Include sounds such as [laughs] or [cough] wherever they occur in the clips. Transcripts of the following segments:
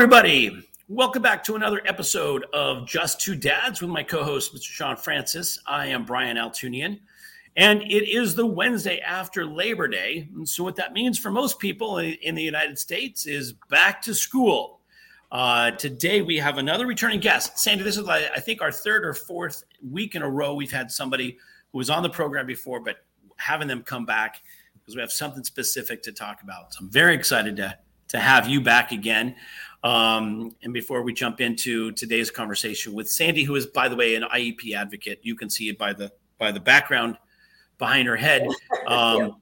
everybody. Welcome back to another episode of Just Two Dads with my co host, Mr. Shawn Francis. I am Brian Altounian, and it is the Wednesday after Labor Day. And so, what that means for most people in the United States is back to school. Uh, today, we have another returning guest. Sandy, this is, I think, our third or fourth week in a row we've had somebody who was on the program before, but having them come back because we have something specific to talk about. So, I'm very excited to, to have you back again. Um, and before we jump into today's conversation with Sandy, who is, by the way, an IEP advocate, you can see it by the by the background behind her head. [laughs] Um,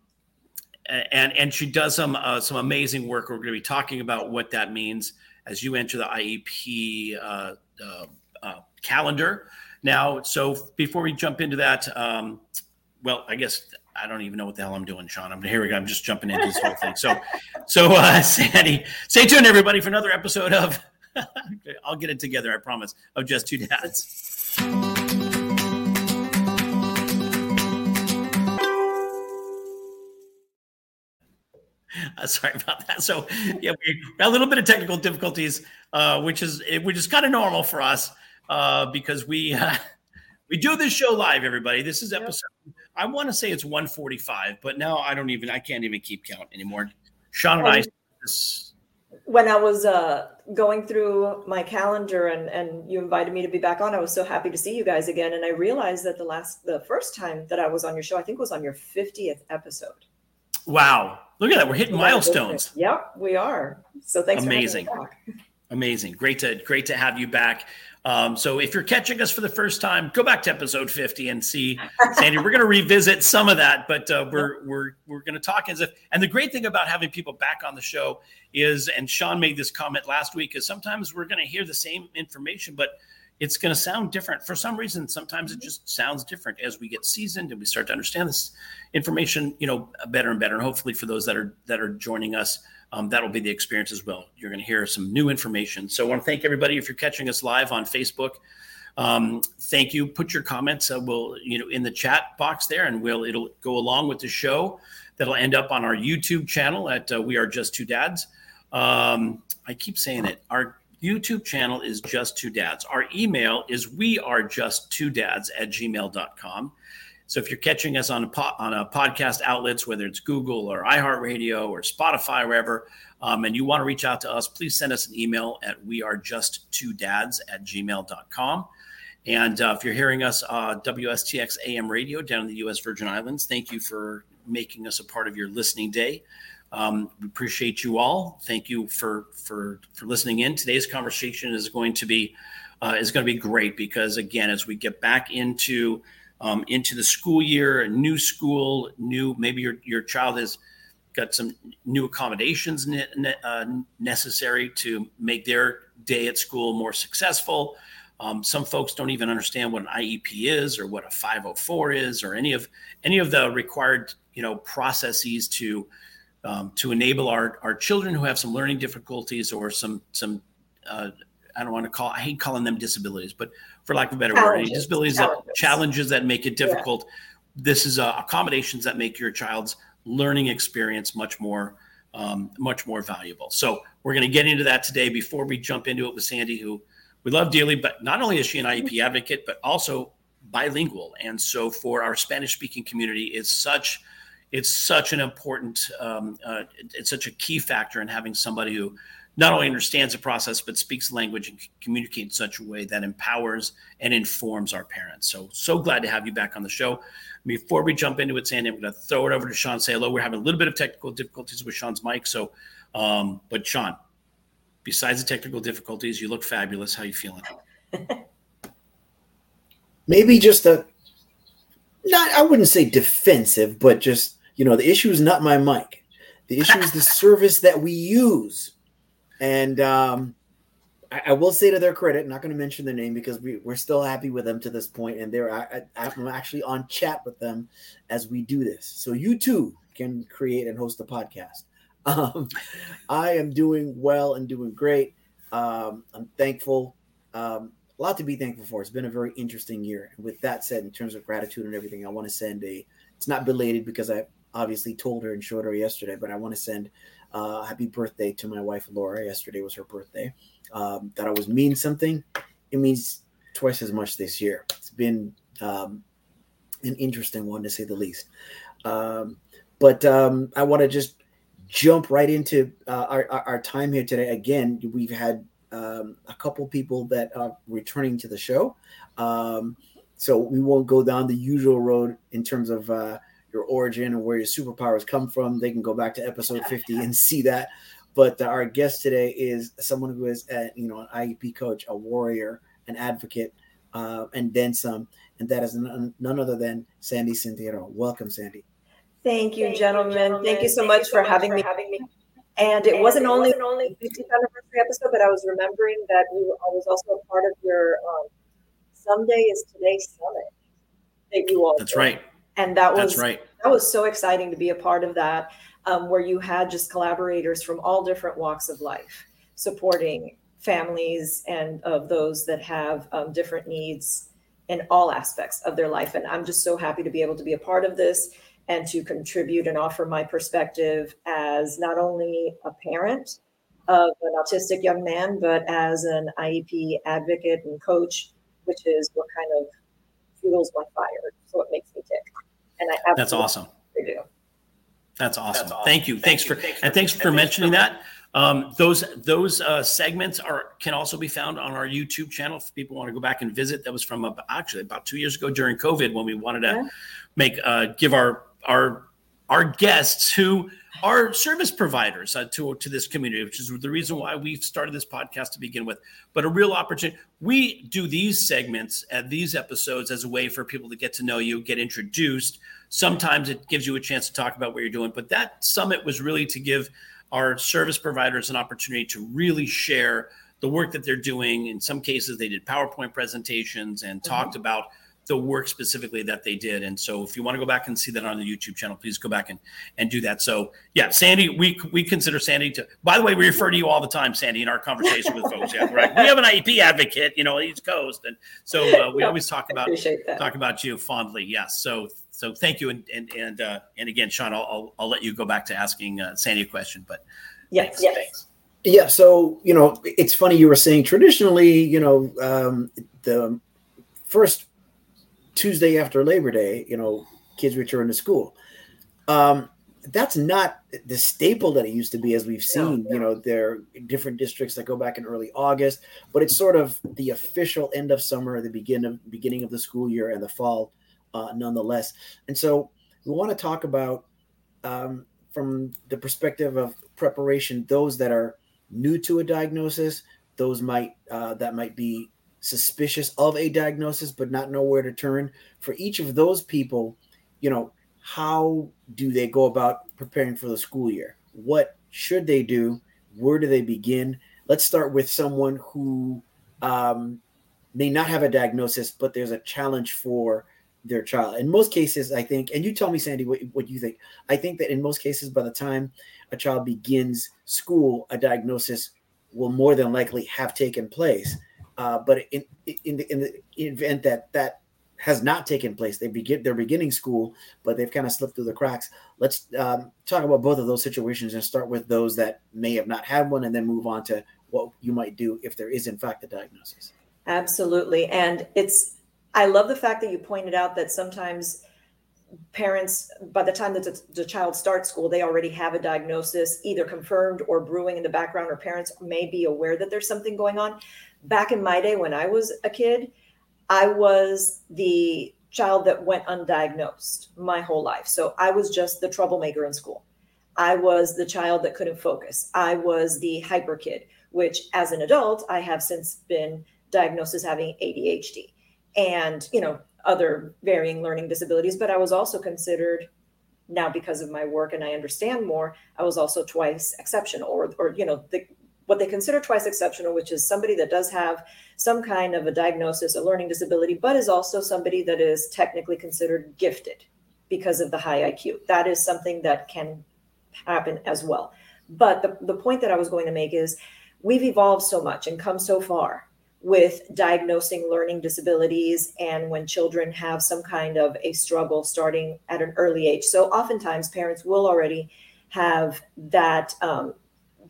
and and she does some uh, some amazing work. We're going to be talking about what that means as you enter the IEP uh, uh, uh, calendar. Now, so before we jump into that, um, well, I guess I don't even know what the hell I'm doing, Shawn. I'm here we go. I'm just jumping into this whole thing. So, so uh, [laughs] Sandy, stay tuned, everybody, for another episode of. [laughs] I'll get it together, I promise. Of just two dads. Uh, sorry about that. So, yeah, we had a little bit of technical difficulties, uh, which is which is kind of normal for us uh, because we [laughs] we do this show live. Everybody, this is episode I want to say it's 145, but now I don't even I can't even keep count anymore. Shawn and I when I was uh, going through my calendar and and you invited me to be back on, I was so happy to see you guys again. And I realized that the last the first time that I was on your show, I think was on your 50th episode. Wow. Look at that. We're hitting milestones. Yep, we are. So thanks Amazing. [laughs] Amazing. Great to great to have you back. Um, so if you're catching us for the first time, go back to episode 50 and see Sandy. we're going to revisit some of that, but uh, we're we're we're going to talk as if. And the great thing about having people back on the show is, and Shawn made this comment last week, is sometimes we're going to hear the same information, but it's going to sound different for some reason. Sometimes it just sounds different as we get seasoned and we start to understand this information, you know, better and better. And hopefully, for those that are that are joining us um, that'll be the experience as well. You're going to hear some new information. So I want to thank everybody if you're catching us live on Facebook. Um, thank you. Put your comments. Uh, we'll you know in the chat box there, and we'll it'll go along with the show. That'll end up on our YouTube channel at uh, We Are Just Two Dads. Um, I keep saying it. Our YouTube channel is Just Two Dads. Our email is We Are Just Two Dads at gmail.com. So if you're catching us on a, po- on a podcast outlets, whether it's Google or iHeartRadio or Spotify, or wherever, um, and you want to reach out to us, please send us an email at we are just two dads at gmail.com. And uh, if you're hearing us, uh, WSTX AM radio down in the U.S. Virgin Islands, thank you for making us a part of your listening day. Um, we appreciate you all. Thank you for for for listening in. Today's conversation is going to be uh, is going to be great because again, as we get back into um, into the school year, a new school, new maybe your your child has got some new accommodations ne- ne- uh, necessary to make their day at school more successful. Um, some folks don't even understand what an IEP is or what a 504 is or any of any of the required you know processes to um, to enable our our children who have some learning difficulties or some some uh, I don't want to call I hate calling them disabilities, but for lack of a better word, disabilities challenges. that challenges that make it difficult. Yeah. This is uh, accommodations that make your child's learning experience much more um, much more valuable. So we're going to get into that today. Before we jump into it with Sandy, who we love dearly, but not only is she an IEP advocate, but also bilingual. And so for our Spanish speaking community, it's such it's such an important um, uh, it's such a key factor in having somebody who not only understands the process but speaks language and communicates in such a way that empowers and informs our parents. So so glad to have you back on the show. Before we jump into it, Sandy, I'm going to throw it over to Shawn. Say hello. We're having a little bit of technical difficulties with Shawn's mic. So, um, but Shawn, besides the technical difficulties, you look fabulous. How you feeling? [laughs] Maybe just a not. I wouldn't say defensive, but just you know, the issue is not my mic. The issue is the [laughs] service that we use and um, I, I, will say to their credit, not going to mention their name because we, we're still happy with them to this point, and they're I, I'm actually on chat with them as we do this. So you too can create and host a podcast. [laughs] Um, I am doing well and doing great. Um, I'm thankful. Um, a lot to be thankful for. It's been a very interesting year. And with that said, in terms of gratitude and everything, I want to send a. It's not belated because I obviously told her and showed her yesterday, but I want to send uh, happy birthday to my wife Laura. Yesterday was her birthday. Um, that always means something. It means twice as much this year. It's been um, an interesting one to say the least. Um, but um, I want to just jump right into uh, our, our time here today. Again, we've had um, a couple people that are returning to the show. Um, so we won't go down the usual road in terms of uh, your origin and where your superpowers come from. They can go back to episode 50 and see that. But uh, our guest today is someone who is, a, you know, an IEP coach, a warrior, an advocate, uh, and then some. And that is none, none other than Sandy Santeiro. Welcome, Sandy. Thank you, Thank gentlemen. You, gentlemen. Thank you so Thank much you so for, much having, for me. having me. And it and wasn't it only wasn't only 50th anniversary episode, but I was remembering that we, I was also a part of your um, Someday is Today Summit that you all. That's did. right. And that was That's right. That was so exciting to be a part of that, um, where you had just collaborators from all different walks of life supporting families and of those that have um, different needs in all aspects of their life. And I'm just so happy to be able to be a part of this and to contribute and offer my perspective as not only a parent of an autistic young man, but as an IEP advocate and coach, which is what kind of fuels my fire. So it makes me tick. And I that's awesome. They do. That's awesome. That's awesome. Thank you. Thanks, thanks for and thanks for mentioning that. Um, those those uh, segments are can also be found on our YouTube channel. If people want to go back and visit, that was from about, actually about two years ago during COVID when we wanted to yeah. make uh, give our our our guests who are service providers uh, to, to this community, which is the reason why we started this podcast to begin with. But a real opportunity. We do these segments and these episodes as a way for people to get to know you, get introduced. Sometimes it gives you a chance to talk about what you're doing. But that summit was really to give our service providers an opportunity to really share the work that they're doing. In some cases, they did PowerPoint presentations and mm-hmm. talked about the work specifically that they did. And so if you want to go back and see that on the YouTube channel, please go back and, and do that. So yeah, Sandy, we, we consider Sandy to, by the way, we refer to you all the time, Sandy, in our conversation with folks. Yeah, right. We have an IEP advocate, you know, East Coast. And so uh, we always talk about, talk about you fondly. Yes. So, so thank you. And, and, and, uh, and again, Shawn, I'll, I'll, I'll, let you go back to asking uh, Sandy a question, but yes, thanks, yes. Thanks. Yeah. So, you know, it's funny you were saying traditionally, you know, um, the first Tuesday after Labor Day, you know, kids return to school. Um, that's not the staple that it used to be, as we've seen. You know, there are different districts that go back in early August, but it's sort of the official end of summer, the begin of beginning of the school year, and the fall, uh, nonetheless. And so, we want to talk about um, from the perspective of preparation those that are new to a diagnosis, those might uh, that might be suspicious of a diagnosis but not know where to turn. For each of those people you know how do they go about preparing for the school year? What should they do? Where do they begin? Let's start with someone who um, may not have a diagnosis but there's a challenge for their child. In most cases i think and you tell me sandy what, what you think. I think that in most cases by the time a child begins school a diagnosis will more than likely have taken place uh, but in in the, in the event that that has not taken place, they begin they're beginning school, but they've kind of slipped through the cracks. Let's um, talk about both of those situations and start with those that may have not had one, and then move on to what you might do if there is in fact a diagnosis. Absolutely, and it's I love the fact that you pointed out that sometimes parents by the time that the, the, child starts school they already have a diagnosis either confirmed or brewing in the background or parents may be aware that there's something going on back in my day when I was a kid, I was the child that went undiagnosed my whole life. So I was just the troublemaker in school. I was the child that couldn't focus. I was the hyper kid, which as an adult, I have since been diagnosed as having ADHD and, you know, other varying learning disabilities. But I was also considered now because of my work and I understand more, I was also twice exceptional or, or you know, the, what they consider twice exceptional, which is somebody that does have some kind of a diagnosis, a learning disability, but is also somebody that is technically considered gifted because of the high IQ. That is something that can happen as well. But the, the point that I was going to make is we've evolved so much and come so far with diagnosing learning disabilities and when children have some kind of a struggle starting at an early age. So oftentimes parents will already have that um,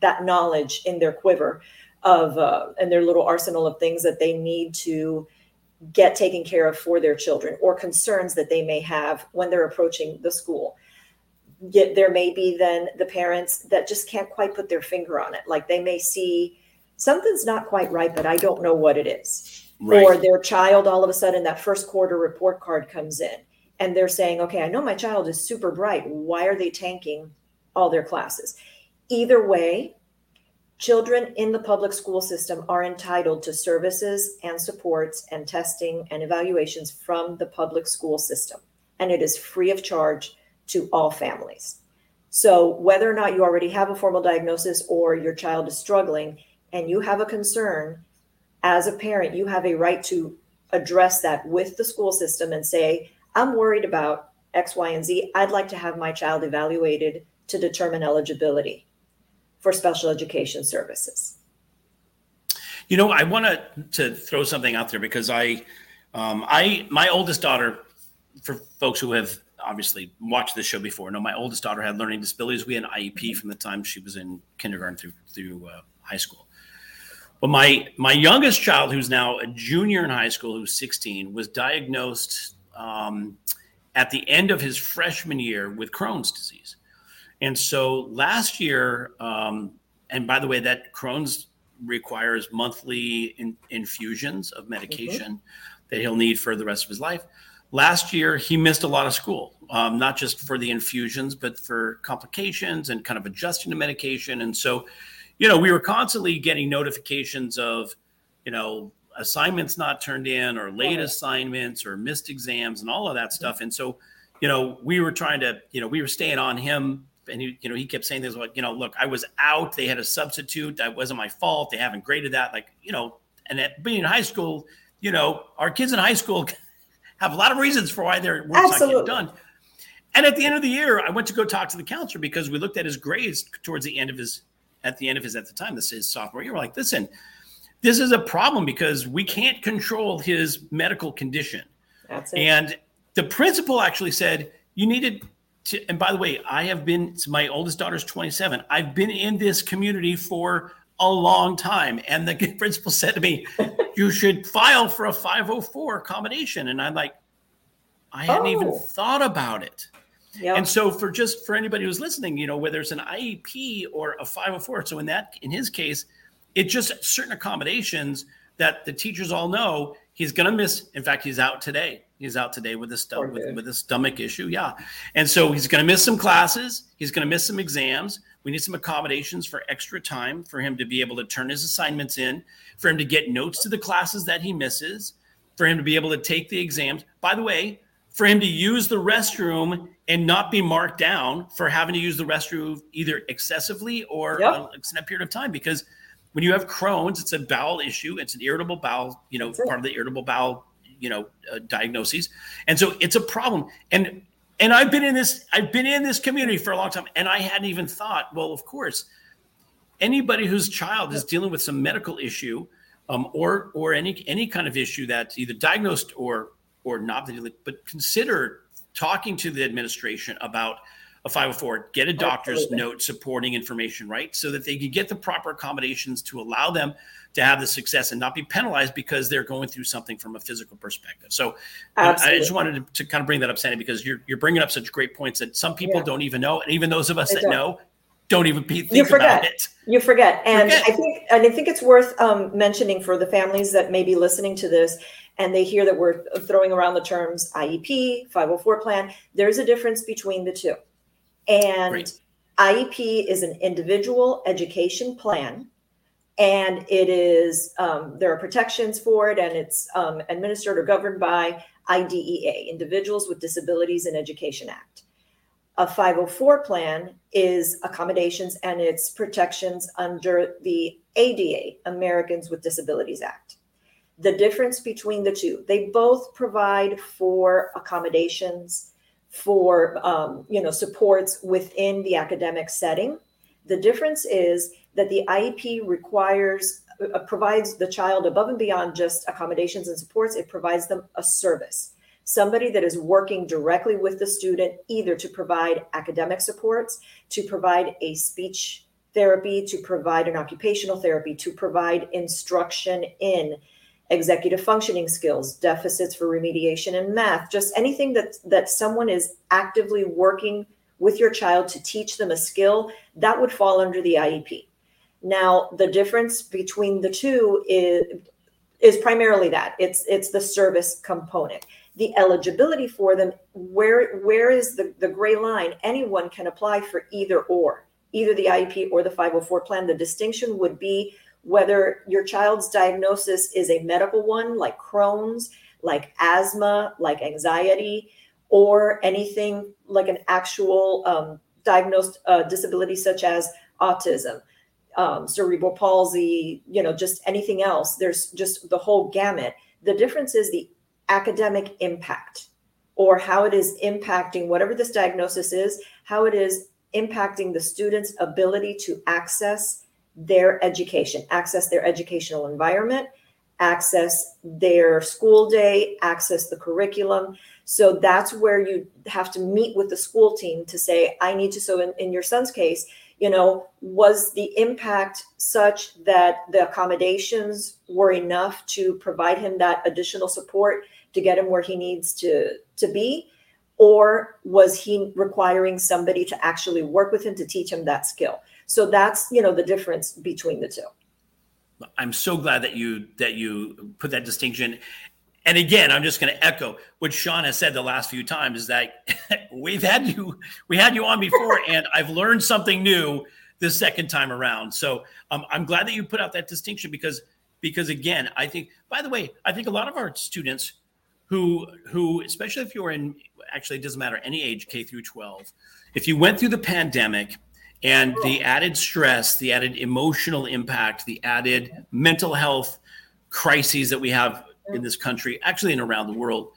that knowledge in their quiver of uh, and their little arsenal of things that they need to get taken care of for their children or concerns that they may have when they're approaching the school. Yet there may be then the parents that just can't quite put their finger on it. Like they may see something's not quite right, but I don't know what it is. Right. Or their child, all of a sudden, that first quarter report card comes in and they're saying, okay, I know my child is super bright. Why are they tanking all their classes? Either way, children in the public school system are entitled to services and supports and testing and evaluations from the public school system. And it is free of charge to all families. So, whether or not you already have a formal diagnosis or your child is struggling and you have a concern, as a parent, you have a right to address that with the school system and say, I'm worried about X, Y, and Z. I'd like to have my child evaluated to determine eligibility for special education services. You know, I want to throw something out there because I, um, I my oldest daughter, for folks who have obviously watched this show before, know my oldest daughter had learning disabilities. We had an IEP from the time she was in kindergarten through through uh, high school. But my my youngest child, who's now a junior in high school, who's 16, was diagnosed um, at the end of his freshman year with Crohn's disease. And so last year, um, and by the way, that Crohn's requires monthly in, infusions of medication mm-hmm. that he'll need for the rest of his life. Last year, he missed a lot of school, um, not just for the infusions, but for complications and kind of adjusting to medication. And so, you know, we were constantly getting notifications of, you know, assignments not turned in or late assignments or missed exams and all of that stuff. And so, you know, we were trying to, you know, we were staying on him and he, you know, he kept saying things like, you know, look, I was out. They had a substitute. That wasn't my fault. They haven't graded that. Like, you know, and at being in high school, you know, our kids in high school [laughs] have a lot of reasons for why their work's Absolutely. not getting done. And at the end of the year, I went to go talk to the counselor because we looked at his grades towards the end of his, at the end of his, at the time, this is sophomore year. We're like, listen, this is a problem because we can't control his medical condition. That's it. And the principal actually said, you needed to, and by the way, I have been, my oldest daughter's 27. I've been in this community for a long time. And the [laughs] principal said to me, you should file for a 504 accommodation. And I'm like, I hadn't oh. even thought about it. Yep. And so for just for anybody who's listening, you know, whether it's an IEP or a 504. So in that, in his case, it just certain accommodations that the teachers all know he's going to miss. In fact, he's out today. He's out today with a stomach with, with, a stomach issue. Yeah, and so he's going to miss some classes. He's going to miss some exams. We need some accommodations for extra time for him to be able to turn his assignments in, for him to get notes to the classes that he misses, for him to be able to take the exams. By the way, for him to use the restroom and not be marked down for having to use the restroom either excessively or yep. an extended period of time because when you have Crohn's, it's a bowel issue. It's an irritable bowel, you know, part of the irritable bowel, you know, uh, diagnoses. And so it's a problem. And and I've been in this I've been in this community for a long time and I hadn't even thought, well, of course, anybody whose child is dealing with some medical issue um, or or any any kind of issue that's either diagnosed or or not, but consider talking to the administration about a 504, get a doctor's Absolutely. note supporting information, right? So that they can get the proper accommodations to allow them to have the success and not be penalized because they're going through something from a physical perspective. So Absolutely. I just wanted to, to, kind of bring that up, Sandy, because you're, you're bringing up such great points that some people yeah. don't even know. And even those of us they that don't. know don't even be, think you forget. about it. You forget. And forget. I think, and I think it's worth um, mentioning for the families that may be listening to this and they hear that we're throwing around the terms IEP, 504 plan. There's a difference between the two. And Great. IEP is an individual education plan. And it is, um, there are protections for it, and it's um, administered or governed by IDEA, Individuals with Disabilities in Education Act. A 504 plan is accommodations and its protections under the ADA, Americans with Disabilities Act. The difference between the two, they both provide for accommodations for um, you know supports within the academic setting. The difference is that the IEP requires uh, provides the child above and beyond just accommodations and supports. It provides them a service. somebody that is working directly with the student, either to provide academic supports, to provide a speech therapy, to provide an occupational therapy, to provide instruction in executive functioning skills, deficits for remediation in math, just anything that that someone is actively working with your child to teach them a skill, that would fall under the IEP. Now, the difference between the two is is primarily that. It's it's the service component. The eligibility for them where where is the, the gray line? Anyone can apply for either or either the iep or the 504 plan. The distinction would be whether your child's diagnosis is a medical one like crohn's like asthma like anxiety or anything like an actual um, diagnosed uh, disability such as autism um, cerebral palsy you know just anything else there's just the whole gamut the difference is the academic impact or how it is impacting whatever this diagnosis is, how it is impacting the student's ability to access their education, access their educational environment, access their school day, access the curriculum. So that's where you have to meet with the school team to say, I need to. So, in, in your son's case, you know, was the impact such that the accommodations were enough to provide him that additional support to get him where he needs to to be? Or was he requiring somebody to actually work with him to teach him that skill? So that's you know the difference between the two. I'm so glad that you that you put that distinction and again i'm just going to echo what shawn has said the last few times is that [laughs] we've had you we had you on before [laughs] and i've learned something new the second time around. So um, i'm glad that you put out that distinction because because again i think by the way i think a lot of our students who who especially if you're in actually it doesn't matter any age K through 12 if you went through the pandemic and the added stress the added emotional impact the added mental health crises that we have in this country actually and around the world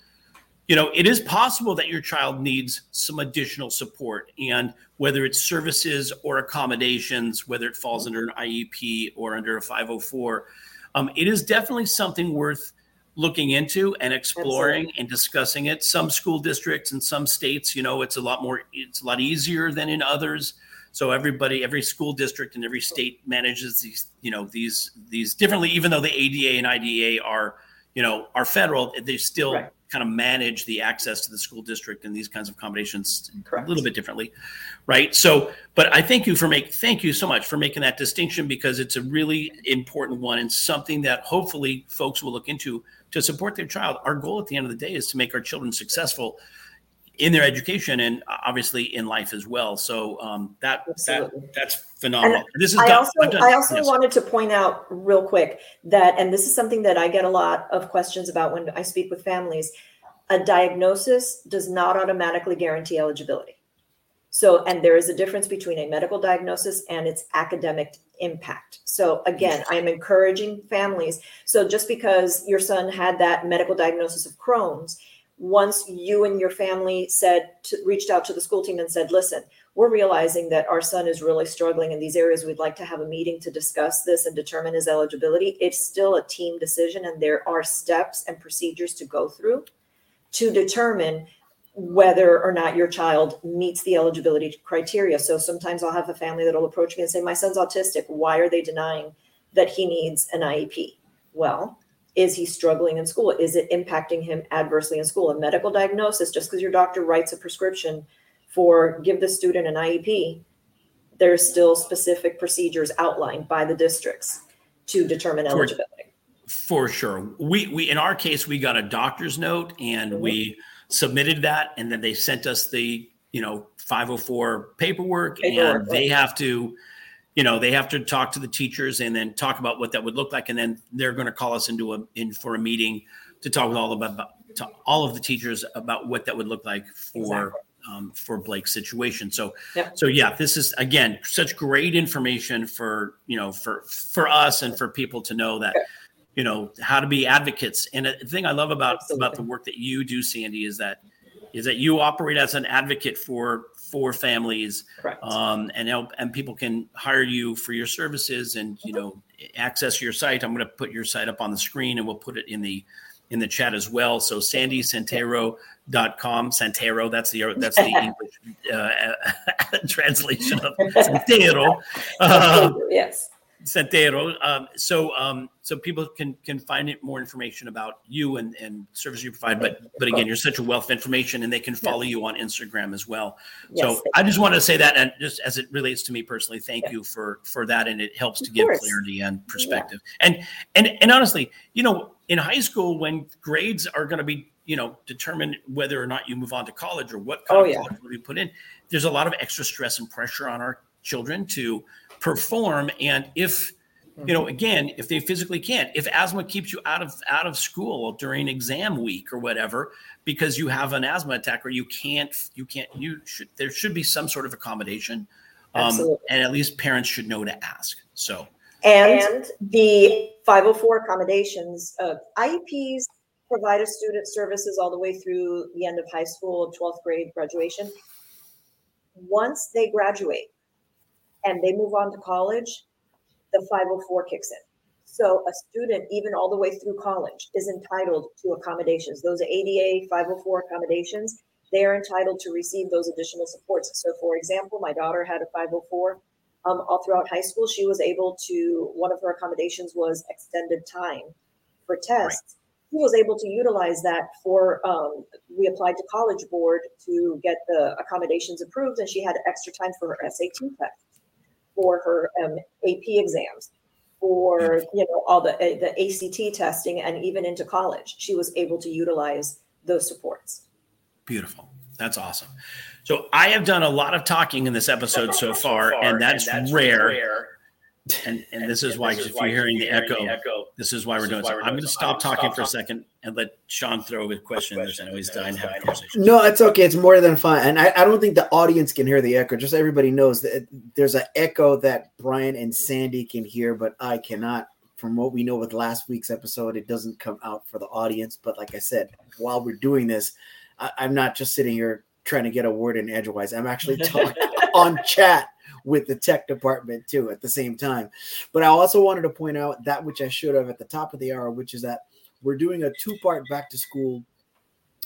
you know it is possible that your child needs some additional support and whether it's services or accommodations whether it falls under an iep or under a 504 um, it is definitely something worth looking into and exploring Absolutely. and discussing it. Some school districts and some states, you know, it's a lot more, it's a lot easier than in others. So everybody, every school district and every state manages these, you know, these these differently. Even though the ADA and IDA are, you know, are federal, they still right. kind of manage the access to the school district and these kinds of accommodations Correct. a little bit differently, right? So, but I thank you for make thank you so much for making that distinction because it's a really important one and something that hopefully folks will look into to support their child. Our goal at the end of the day is to make our children successful in their education and obviously in life as well. So um, that, that that's phenomenal. And this is I done, also I also yes. wanted to point out real quick that, and this is something that I get a lot of questions about when I speak with families. A diagnosis does not automatically guarantee eligibility. So, and there is a difference between a medical diagnosis and its academic impact. So, again, I am encouraging families. So, just because your son had that medical diagnosis of Crohn's, once you and your family said, to, reached out to the school team and said, listen, we're realizing that our son is really struggling in these areas. We'd like to have a meeting to discuss this and determine his eligibility. It's still a team decision, and there are steps and procedures to go through to determine whether or not your child meets the eligibility criteria. So sometimes I'll have a family that'll approach me and say, My son's autistic. Why are they denying that he needs an IEP? Well, is he struggling in school? Is it impacting him adversely in school? A medical diagnosis, just because your doctor writes a prescription for give the student an IEP, there's still specific procedures outlined by the districts to determine eligibility. For, sure. We we in our case we got a doctor's note and mm-hmm. we submitted that, and then they sent us the you know 504 paperwork, paperwork and they have to you know they have to talk to the teachers and then talk about what that would look like and then they're going to call us into a in for a meeting to talk with all about to all of the teachers about what that would look like for exactly. um, for Blake's situation. So yep. so yeah, this is again such great information for you know for for us and for people to know that you know how to be advocates and the thing i love about Absolutely. about the work that you do sandy is that is that you operate as an advocate for for families um, and help and people can hire you for your services and you know access your site i'm going to put your site up on the screen and we'll put it in the in the chat as well. So Sandy Santero dot com Santero. That's the that's the [laughs] English uh, [laughs] translation of Santero. Uh, [laughs] yes. Santero. Um, so um, so people can can find it more information about you and and services you provide. But but again, you're such a wealth of information, and they can follow you on Instagram as well. Yes, so I just want to say that, and just as it relates to me personally, thank you for for that, and it helps to give clarity and perspective. Yeah. And and and honestly, you know, in high school when grades are going to be you know determine whether or not you move on to college or what kind oh, of yeah. college will be put in there's a lot of extra stress and pressure on our children to perform and if you know again if they physically can't if asthma keeps you out of out of school during exam week or whatever because you have an asthma attack or you can't you can't you should there should be some sort of accommodation um, and at least parents should know to ask so. And, and the 504 accommodations of ieps provide a student services all the way through the end of high school 12th grade graduation once they graduate and they move on to college, the 504 kicks in. So a student, even all the way through college, is entitled to accommodations. Those ADA 504 accommodations, they are entitled to receive those additional supports. So, for example, my daughter had a 504 um, all throughout high school. She was able to, one of her accommodations was extended time for tests. Right. He was able to utilize that for, um, we applied to College Board to get the accommodations approved, and she had extra time for her SAT test for her um, AP exams, for you know all the uh, the ACT testing, and even into college, she was able to utilize those supports. Beautiful. That's awesome. So I have done a lot of talking in this episode so far, and that's, and that's rare. rare and and this is why, if you're hearing the echo, this is why we're doing. So I'm going to stop talking for a second and let Shawn throw a question. I know he's dying to have a conversation. No, it's okay. It's more than fine, and I, I don't think the audience can hear the echo. Just everybody knows that there's an echo that Brian and Sandy can hear, but I cannot. From what we know with last week's episode, it doesn't come out for the audience. But like I said, while we're doing this, I, I'm not just sitting here trying to get a word in edgewise. I'm actually talking [laughs] on chat with the tech department too at the same time. But I also wanted to point out that which I should have at the top of the hour, which is that we're doing a two part back to school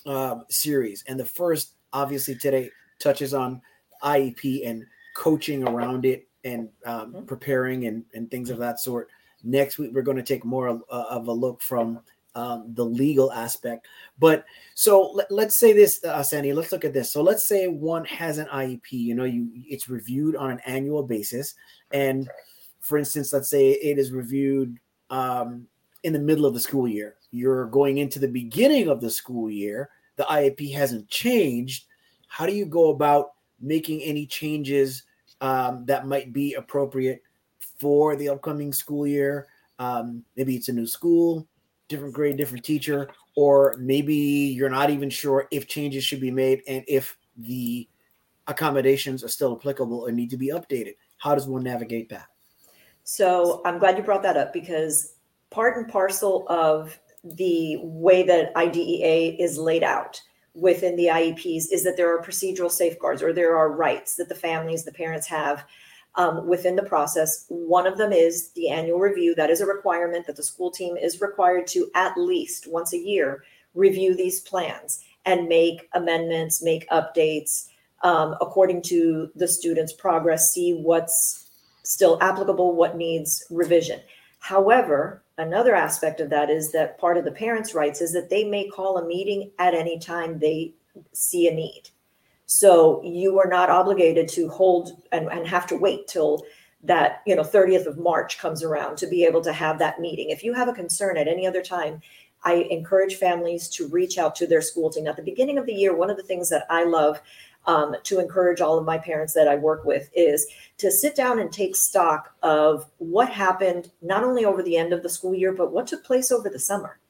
um, series. And the first, obviously, today touches on IEP and coaching around it and um, mm-hmm. preparing and, and things of that sort. Next week, we're going to take more uh, of a look from um, the legal aspect. But so let, us say this, uh, Sandy. Let's look at this. So let's say one has an IEP. You know, you it's reviewed on an annual basis, and for instance, let's say it is reviewed um, in the middle of the school year. You're going into the beginning of the school year. The IEP hasn't changed. How do you go about making any changes um, that might be appropriate for the upcoming school year? Um, maybe it's a new school different grade, different teacher, or maybe you're not even sure if changes should be made and if the accommodations are still applicable or need to be updated. How does one navigate that? So I'm glad you brought that up because part and parcel of the way that IDEA is laid out within the IEPs is that there are procedural safeguards or there are rights that the families, the parents have um, within the process. One of them is the annual review. That is a requirement that the school team is required to at least once a year review these plans and make amendments, make updates um, according to the student's progress, see what's still applicable, what needs revision. However, another aspect of that is that part of the parents' rights is that they may call a meeting at any time they see a need. So you are not obligated to hold and, and have to wait till that, you know, 30th of March comes around to be able to have that meeting. If you have a concern at any other time, I encourage families to reach out to their school team. At the beginning of the year, one of the things that I love um, to encourage all of my parents that I work with is to sit down and take stock of what happened not only over the end of the school year, but what took place over the summer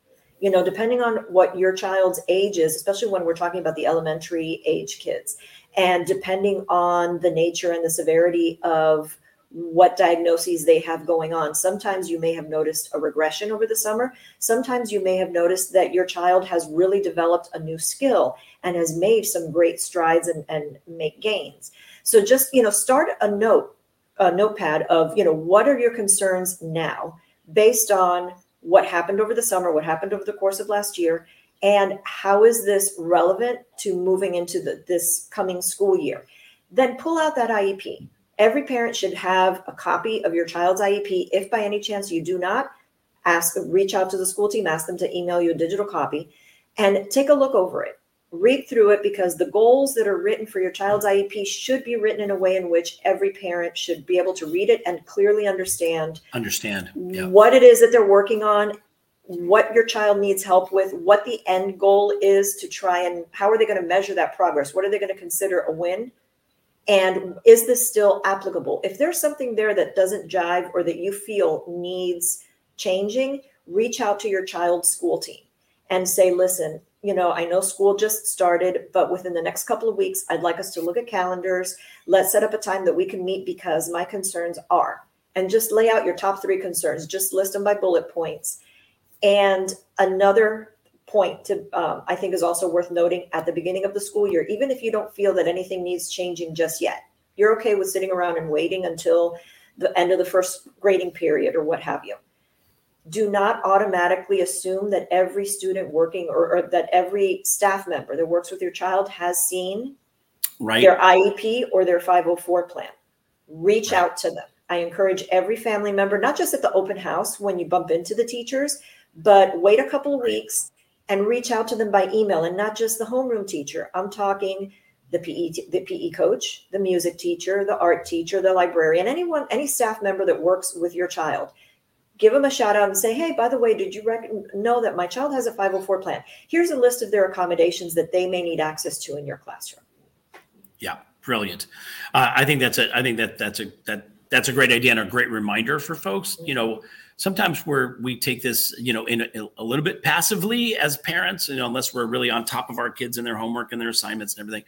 you know, depending on what your child's age is, especially when we're talking about the elementary age kids, and depending on the nature and the severity of what diagnoses they have going on. Sometimes you may have noticed a regression over the summer. Sometimes you may have noticed that your child has really developed a new skill and has made some great strides and, and make gains. So just, you know, start a note, a notepad of, you know, what are your concerns now based on what happened over the summer, what happened over the course of last year, and how is this relevant to moving into the, this coming school year. Then pull out that IEP. Every parent should have a copy of your child's IEP. If by any chance you do not, ask reach out to the school team, ask them to email you a digital copy and take a look over it read through it because the goals that are written for your child's IEP should be written in a way in which every parent should be able to read it and clearly understand understand yeah. what it is that they're working on what your child needs help with what the end goal is to try and how are they going to measure that progress what are they going to consider a win and is this still applicable if there's something there that doesn't jive or that you feel needs changing reach out to your child's school team and say listen you know, I know school just started, but within the next couple of weeks, I'd like us to look at calendars. Let's set up a time that we can meet because my concerns are, and just lay out your top three concerns, just list them by bullet points. And another point to, um, I think, is also worth noting at the beginning of the school year, even if you don't feel that anything needs changing just yet, you're okay with sitting around and waiting until the end of the first grading period or what have you do not automatically assume that every student working or, or, that every staff member that works with your child has seen right. their IEP or their 504 plan. Reach right. out to them. I encourage every family member, not just at the open house when you bump into the teachers, but wait a couple of right. weeks and reach out to them by email and not just the homeroom teacher. I'm talking the PE the PE coach, the music teacher, the art teacher, the librarian, anyone any staff member that works with your child give them a shout out and say, hey, by the way, did you rec- know that my child has a 504 plan? Here's a list of their accommodations that they may need access to in your classroom. Yeah, brilliant. Uh, I think that's a. I think that that's a that that's a great idea and a great reminder for folks. You know, sometimes where we take this, you know, in a, a, little bit passively as parents, you know, unless we're really on top of our kids and their homework and their assignments and everything.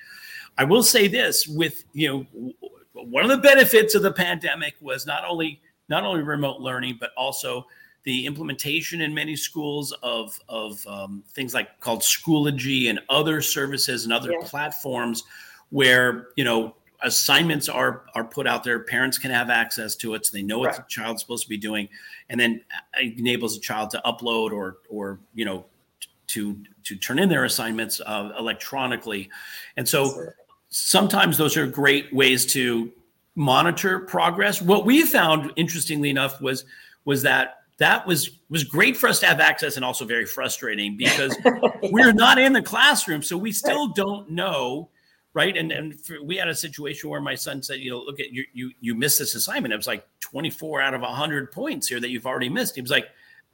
I will say this: with you know, one of the benefits of the pandemic was not only not only remote learning, but also the implementation in many schools of, of um, things like called Schoology and other services and other yeah. platforms where, you know, assignments are are put out there. Parents can have access to it so they know what the child's supposed to be doing and then enables a child to upload or or you know to to turn in their assignments uh, electronically. And so sometimes those are great ways to monitor progress. What we found, interestingly enough, was was that that was was great for us to have access and also very frustrating because [laughs] yeah. we're not in the classroom, so we still don't know, right? And and for, we had a situation where my son said, you know, look at you you you missed this assignment. It was like 24 out of 100 points here that you've already missed. He was like,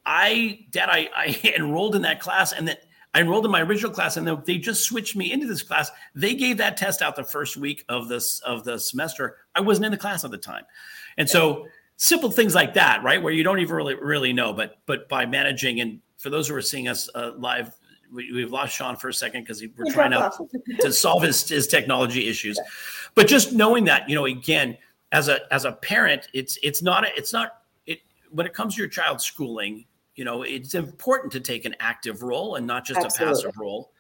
I dad, I I [laughs] enrolled in that class and that I enrolled in my original class and they just switched me into this class. They gave that test out the first week of this of the semester. I wasn't in the class at the time. And so simple things like that, right? Where you don't even really really know, but but by managing and for those who are seeing us uh, live, we, have lost Shawn for a second because we're trying to, [laughs] to solve his, his technology issues. But just knowing that, you know, again, as a as a parent, it's it's not it's not it when it comes to your child's schooling, you know it's important to take an active role and not just Absolutely. a passive role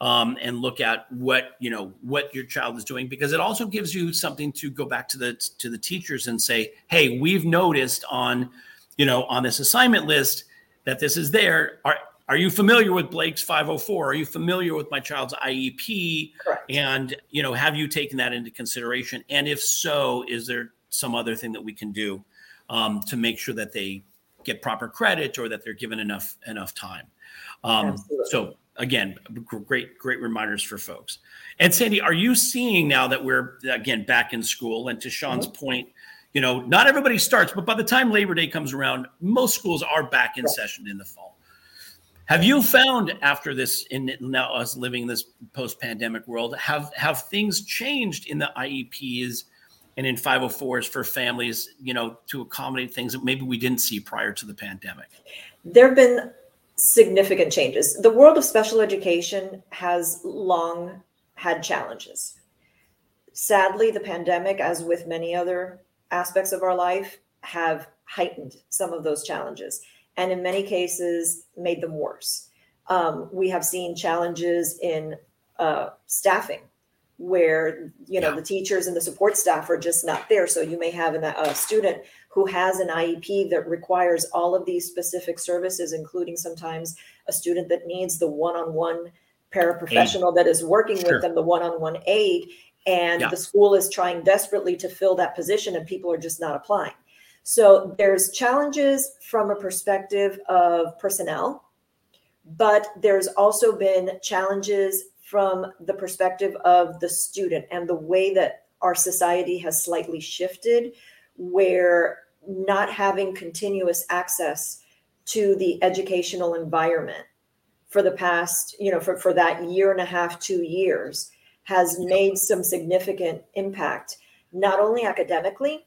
um, and look at what you know what your child is doing because it also gives you something to go back to the to the teachers and say hey we've noticed on you know on this assignment list that this is there are are you familiar with Blake's 504? Are you familiar with my child's IEP? Correct. And you know, have you taken that into consideration? And if so, is there some other thing that we can do um, to make sure that they get proper credit or that they're given enough enough time. Um, so again, great great reminders for folks. And Sandy, are you seeing now that we're again back in school? And to Shawn's mm-hmm. point, you know, not everybody starts, but by the time Labor Day comes around, most schools are back in right. session in the fall. Have you found after this in now us living in this post-pandemic world, have have things changed in the IEPs and in 504s for families, you know, to accommodate things that maybe we didn't see prior to the pandemic? There have been significant changes. The world of special education has long had challenges. Sadly, the pandemic, as with many other aspects of our life, have heightened some of those challenges and in many cases made them worse. Um, we have seen challenges in uh, staffing where you know yeah. the teachers and the support staff are just not there so you may have a student who has an IEP that requires all of these specific services, including sometimes a student that needs the one on one paraprofessional aid. that is working sure. with them, the one on one aid. And yeah. the school is trying desperately to fill that position, and people are just not applying. So there's challenges from a perspective of personnel, but there's also been challenges from the perspective of the student and the way that our society has slightly shifted, where not having continuous access to the educational environment for the past, you know, for, for that year and a half, two years, has made some significant impact, not only academically,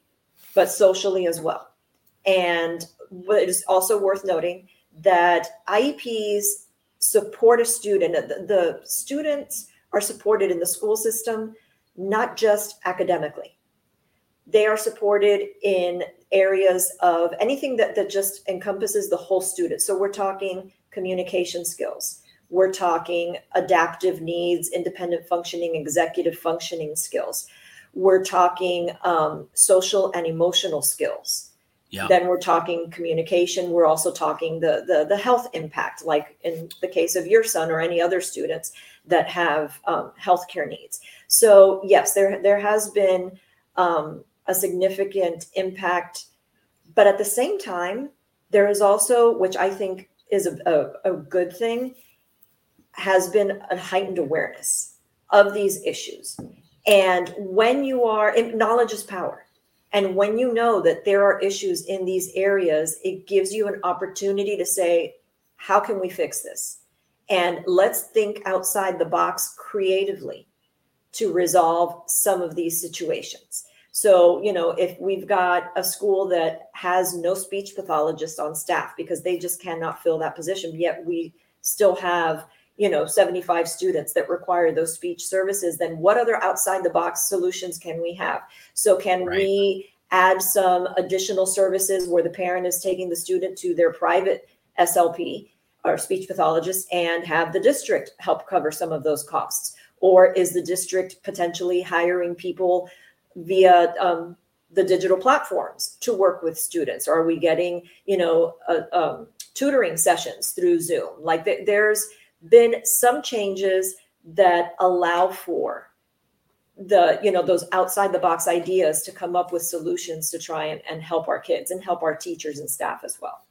but socially as well. And it is also worth noting that IEPs support a student, the, the students are supported in the school system, not just academically they are supported in areas of anything that, that just encompasses the whole student. So we're talking communication skills. We're talking adaptive needs, independent functioning, executive functioning skills. We're talking um, social and emotional skills. Yeah. Then we're talking communication. We're also talking the, the the health impact, like in the case of your son or any other students that have um, healthcare needs. So yes, there there has been um, a significant impact. But at the same time, there is also, which I think is a, a, a good thing, has been a heightened awareness of these issues. And when you are, knowledge is power. And when you know that there are issues in these areas, it gives you an opportunity to say, how can we fix this? And let's think outside the box creatively to resolve some of these situations. So, you know, if we've got a school that has no speech pathologist on staff because they just cannot fill that position, yet we still have, you know, 75 students that require those speech services, then what other outside the box solutions can we have? So, can right. we add some additional services where the parent is taking the student to their private SLP or speech pathologist and have the district help cover some of those costs? Or is the district potentially hiring people? via um, the digital platforms to work with students? Are we getting, you know, um, tutoring sessions through Zoom? Like th- there's been some changes that allow for the you know those outside the box ideas to come up with solutions to try and, and help our kids and help our teachers and staff as well.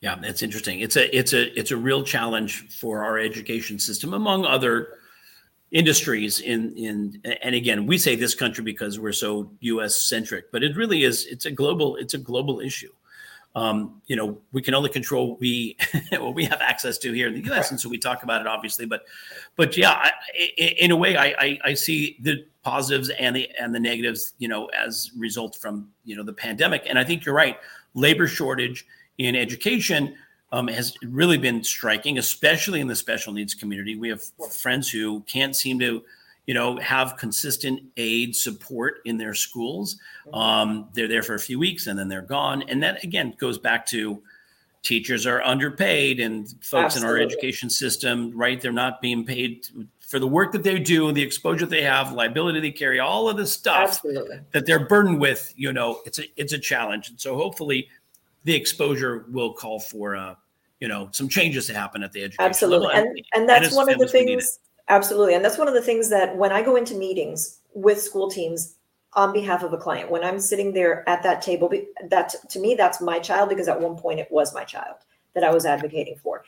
Yeah that's interesting. It's a it's a it's a real challenge for our education system among other industries in in and again we say this country because we're so us centric but it really is it's a global it's a global issue um, you know we can only control what we [laughs] what we have access to here in the us and so we talk about it obviously but but yeah I, in a way I, I, I see the positives and the and the negatives you know as result from you know the pandemic and i think you're right labor shortage in education um, has really been striking, especially in the special needs community. We have friends who can't seem to, you know, have consistent aid support in their schools. Um, they're there for a few weeks and then they're gone. And that again goes back to teachers are underpaid and folks Absolutely. in our education system, right? They're not being paid for the work that they do, the exposure they have, liability they carry, all of the stuff Absolutely. that they're burdened with. You know, it's a it's a challenge. And so hopefully, the exposure will call for uh, you know some changes to happen at the education absolutely level. and, and that's one of the things absolutely and that's one of the things that when i go into meetings with school teams on behalf of a client when i'm sitting there at that table that to me that's my child because at one point it was my child that i was advocating for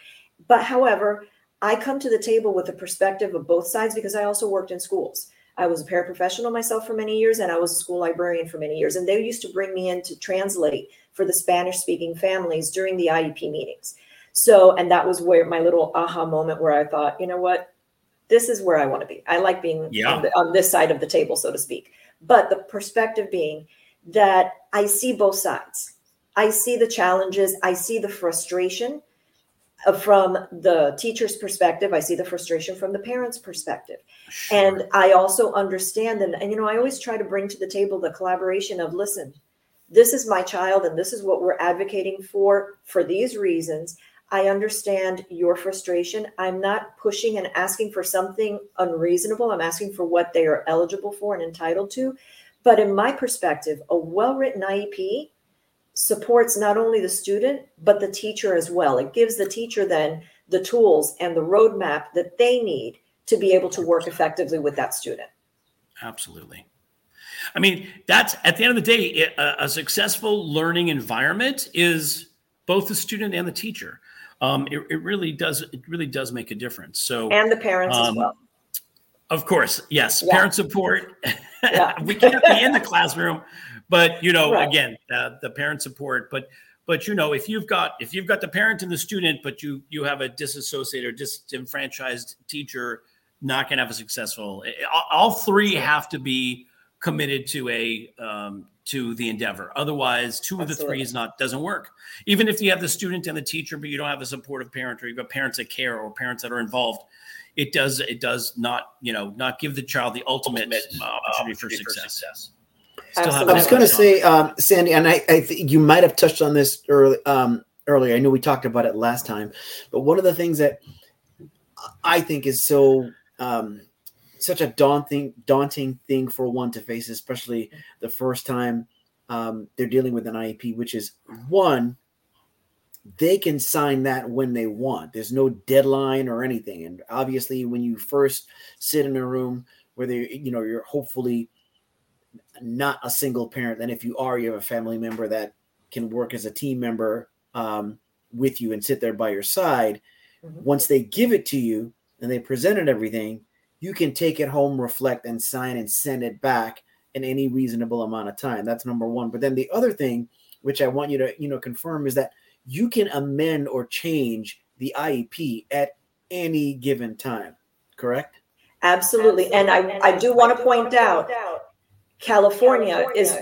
but however i come to the table with the perspective of both sides because i also worked in schools I was a paraprofessional myself for many years, and I was a school librarian for many years. And they used to bring me in to translate for the Spanish speaking families during the IEP meetings. So, and that was where my little aha moment where I thought, you know what, this is where I want to be. I like being yeah. on, the, on this side of the table, so to speak. But the perspective being that I see both sides. I see the challenges, I see the frustration uh, from the teacher's perspective i see the frustration from the parents perspective sure. and i also understand and, and you know i always try to bring to the table the collaboration of listen this is my child and this is what we're advocating for for these reasons I understand your frustration. I'm not pushing and asking for something unreasonable. I'm asking for what they are eligible for and entitled to. But in my perspective, a well written IEP supports not only the student, but the teacher as well. It gives the teacher then the tools and the roadmap that they need to be able to work effectively with that student. Absolutely. I mean, that's at the end of the day, a, a successful learning environment is both the student and the teacher. Um, it, it, really does. It really does make a difference. So and the parents um, as well. Of course, yes. Yeah. Parent support. Yeah. [laughs] we can't be in the classroom, but you know, right. again, uh, the parent support. But but you know, if you've got if you've got the parent and the student, but you you have a disassociated or disenfranchised teacher, not going to have a successful. All three have to be committed to a um, to the endeavor. Otherwise, two Absolutely. of the three is not doesn't work. Even if you have the student and the teacher, but you don't have a supportive parent, or you've got parents that care or parents that are involved, it does it does not you know not give the child the ultimate, ultimate uh, opportunity, for, success. for success. I was going to say, um, Sandy, and I, I think you might have touched on this early, um, earlier. I know we talked about it last time, but one of the things that I think is so um, such a daunting daunting thing for one to face, especially the first time um, they're dealing with an IEP, which is one, they can sign that when they want. There's no deadline or anything. And obviously, when you first sit in a room where they, you know, you're hopefully not a single parent, then if you are, you have a family member that can work as a team member um, with you and sit there by your side. Mm-hmm. Once they give it to you and they presented everything, you can take it home, reflect, and sign and send it back in any reasonable amount of time. That's number one. But then the other thing, which I want you to, you know, confirm is that you can amend or change the IEP at any given time. Correct? Absolutely. And I, I do want to point out California, is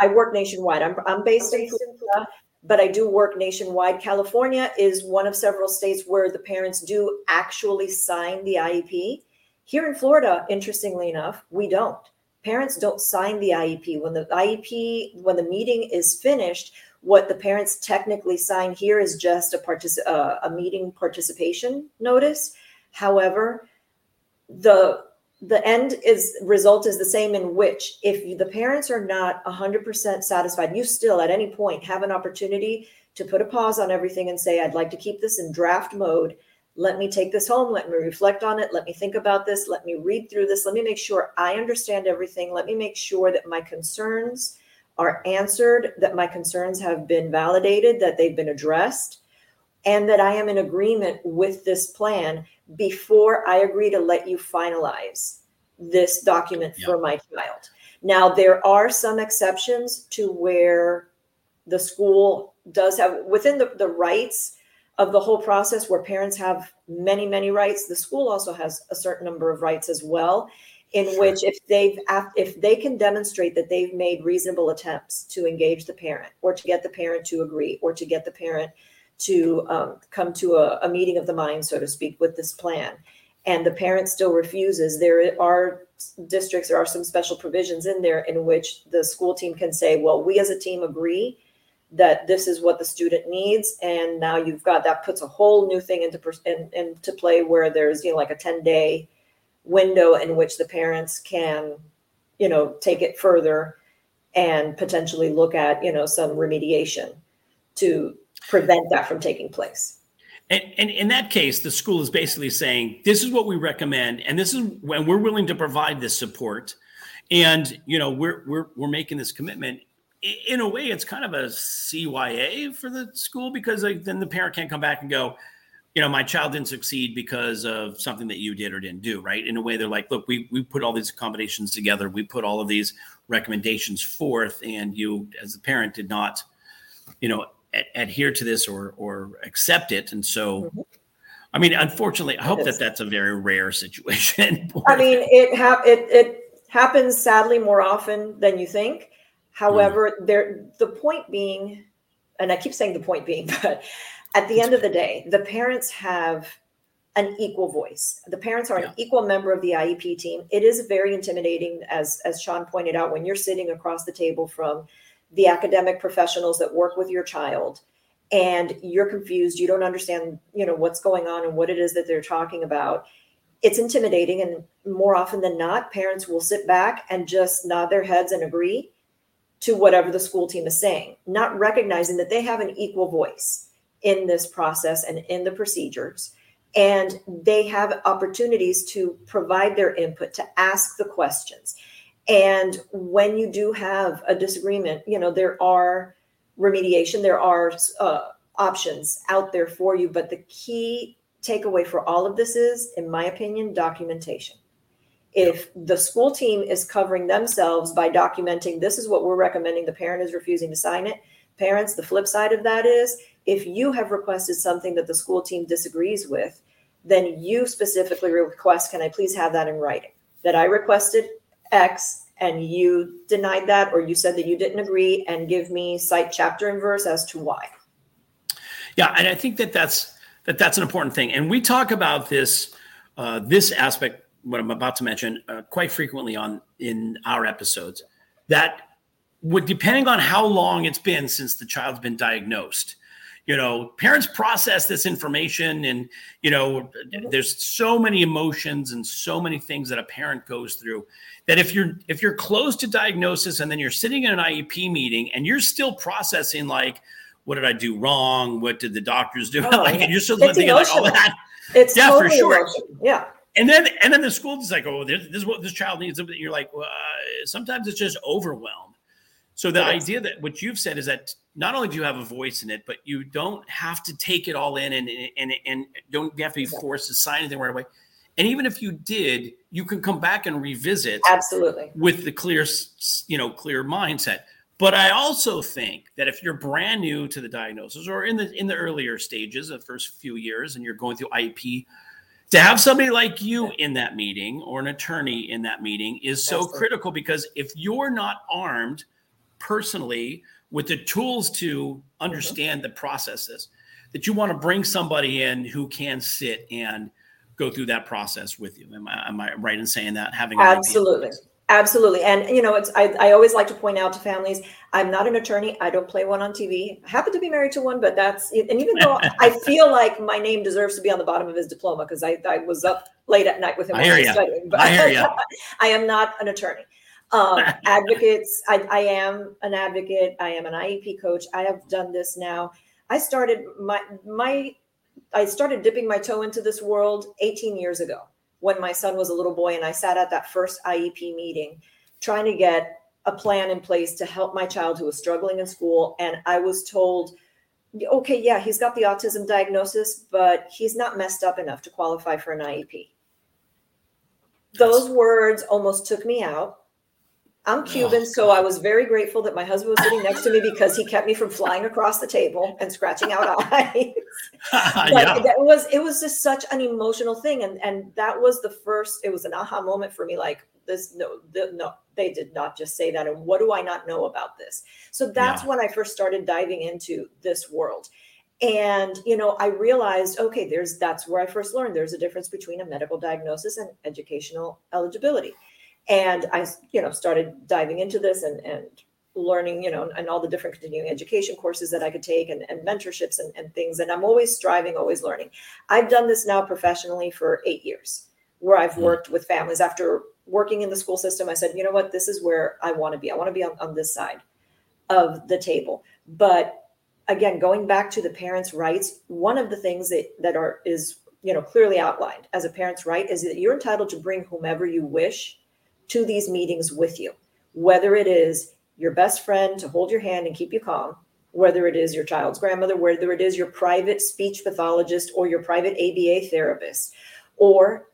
I work nationwide. I'm, I'm based in Florida, but I do work nationwide. California is one of several states where the parents do actually sign the IEP. Here in Florida, interestingly enough, we don't. Parents don't sign the IEP. When the IEP, when the meeting is finished, what the parents technically sign here is just a partic- uh, a meeting participation notice. However, the the end is result is the same in which if the parents are not 100% satisfied you still at any point have an opportunity to put a pause on everything and say i'd like to keep this in draft mode let me take this home let me reflect on it let me think about this let me read through this let me make sure i understand everything let me make sure that my concerns are answered that my concerns have been validated that they've been addressed and that i am in agreement with this plan before i agree to let you finalize this document for my child. Now there are some exceptions to where the school does have within the, the rights of the whole process where parents have many many rights the school also has a certain number of rights as well in sure. which if they've if they can demonstrate that they've made reasonable attempts to engage the parent or to get the parent to agree or to get the parent to um, come to a, a meeting of the mind so to speak with this plan and the parent still refuses there are districts there are some special provisions in there in which the school team can say well we as a team agree that this is what the student needs and now you've got that puts a whole new thing into in, into play where there's you know like a 10 day window in which the parents can you know take it further and potentially look at you know some remediation to prevent that from taking place and, and, in that case, the school is basically saying, this is what we recommend, and this is when we're willing to provide this support. And you know, we're we're we're making this commitment in a way, it's kind of a CYA for the school because like, then the parent can't come back and go, you know, my child didn't succeed because of something that you did or didn't do, right? In a way, they're like, look, we we put all these accommodations together, we put all of these recommendations forth, and you, as a parent, did not, you know, ad- adhere to this or or accept it, and so. Mm-hmm. I mean, unfortunately, I hope that that's a very rare situation. [laughs] I mean, it ha- it it happens sadly more often than you think. However, mm. there the point being, and I keep saying the point being, [laughs] but at the end of the day, the parents have an equal voice. The parents are yeah. an equal member of the IEP team. It is very intimidating, as as Shawn pointed out, when you're sitting across the table from the academic professionals that work with your child and you're confused you don't understand you know what's going on and what it is that they're talking about it's intimidating and more often than not parents will sit back and just nod their heads and agree to whatever the school team is saying not recognizing that they have an equal voice in this process and in the procedures. And they have opportunities to provide their input to ask the questions. And when you do have a disagreement you know there are remediation there are uh, options out there for you. But the key takeaway for all of this is, in my opinion, documentation. If the school team is covering themselves by documenting this is what we're recommending, the parent is refusing to sign it. Parents, the flip side of that is if you have requested something that the school team disagrees with, then you specifically request, can I please have that in writing? That I requested X and you denied that, or you said that you didn't agree, and give me cite chapter and verse as to why. Yeah, and I think that that's that that's an important thing. And we talk about this uh, this aspect, what I'm about to mention, uh, quite frequently on in our episodes. That would depending on how long it's been since the child's been diagnosed. You know, parents process this information, and you know, there's so many emotions and so many things that a parent goes through. That if you're if you're close to diagnosis, and then you're sitting in an IEP meeting, and you're still processing like what did I do wrong? What did the doctors do? [laughs] Oh, like, and you're still thinking like all that. It's yeah, totally for sure. Emotional. Yeah. And then, and then the school is like, oh, this, this is what this child needs. And you're like, well, uh, sometimes it's just overwhelmed. So the yes. idea that what you've said is that not only do you have a voice in it, but you don't have to take it all in and and and don't have to be forced to sign anything right away. And even if you did, you can come back and revisit absolutely with the clear, you know, clear mindset. But I also think that if you're brand new to the diagnosis or in the in the earlier stages, the first few years, and you're going through IEP, to have somebody like you in that meeting or an attorney in that meeting is so Absolutely. critical because if you're not armed personally with the tools to understand mm-hmm. the processes, that you want to bring somebody in who can sit and go through that process with you. Am I, am I right in saying that? Having absolutely, Absolutely. And, you know, it's, I, I always like to point out to families, I'm not an attorney. I don't play one on TV. I happen to be married to one, but that's, and even though I [laughs] feel like my name deserves to be on the bottom of his diploma because I, I was up late at night with him. I hear you. Studying, but I hear you. [laughs] I am not an attorney. Um, [laughs] advocates, I, I am an advocate. I am an IEP coach. I have done this now. I started my, my, I started dipping my toe into this world 18 years ago when my son was a little boy and I sat at that first IEP meeting trying to get a plan in place to help my child who was struggling in school. And I was told, okay, yeah, he's got the autism diagnosis, but he's not messed up enough to qualify for an IEP. Those words almost took me out. I'm oh, Cuban, oh, so I was very grateful that my husband was sitting next to me because he kept me from flying across the table and scratching out [laughs] eyes. [laughs] but yeah. it was it was just such an emotional thing, and and that was the first. It was an aha moment for me. Like this, no, the, no, they did not just say that. And what do I not know about this? So that's yeah. when I first started diving into this world. And you know, I realized, okay, there's that's where I first learned there's a difference between a medical diagnosis and educational eligibility and I, you know, started diving into this and, and learning, you know, and all the different continuing education courses that I could take and, and mentorships and, and things. And I'm always striving, always learning. I've done this now professionally for eight years, where I've hmm. worked with families. After working in the school system, I said, you know what, this is where I want to be. I want to be on, on this side of the table. But again, going back to the parents' rights, one of the things that, that are is you know clearly outlined as a parent's right is that you're entitled to bring whomever you wish to these meetings with you, whether it is your best friend to hold your hand and keep you calm, whether it is your child's grandmother, whether it is your private speech pathologist or your private ABA therapist, or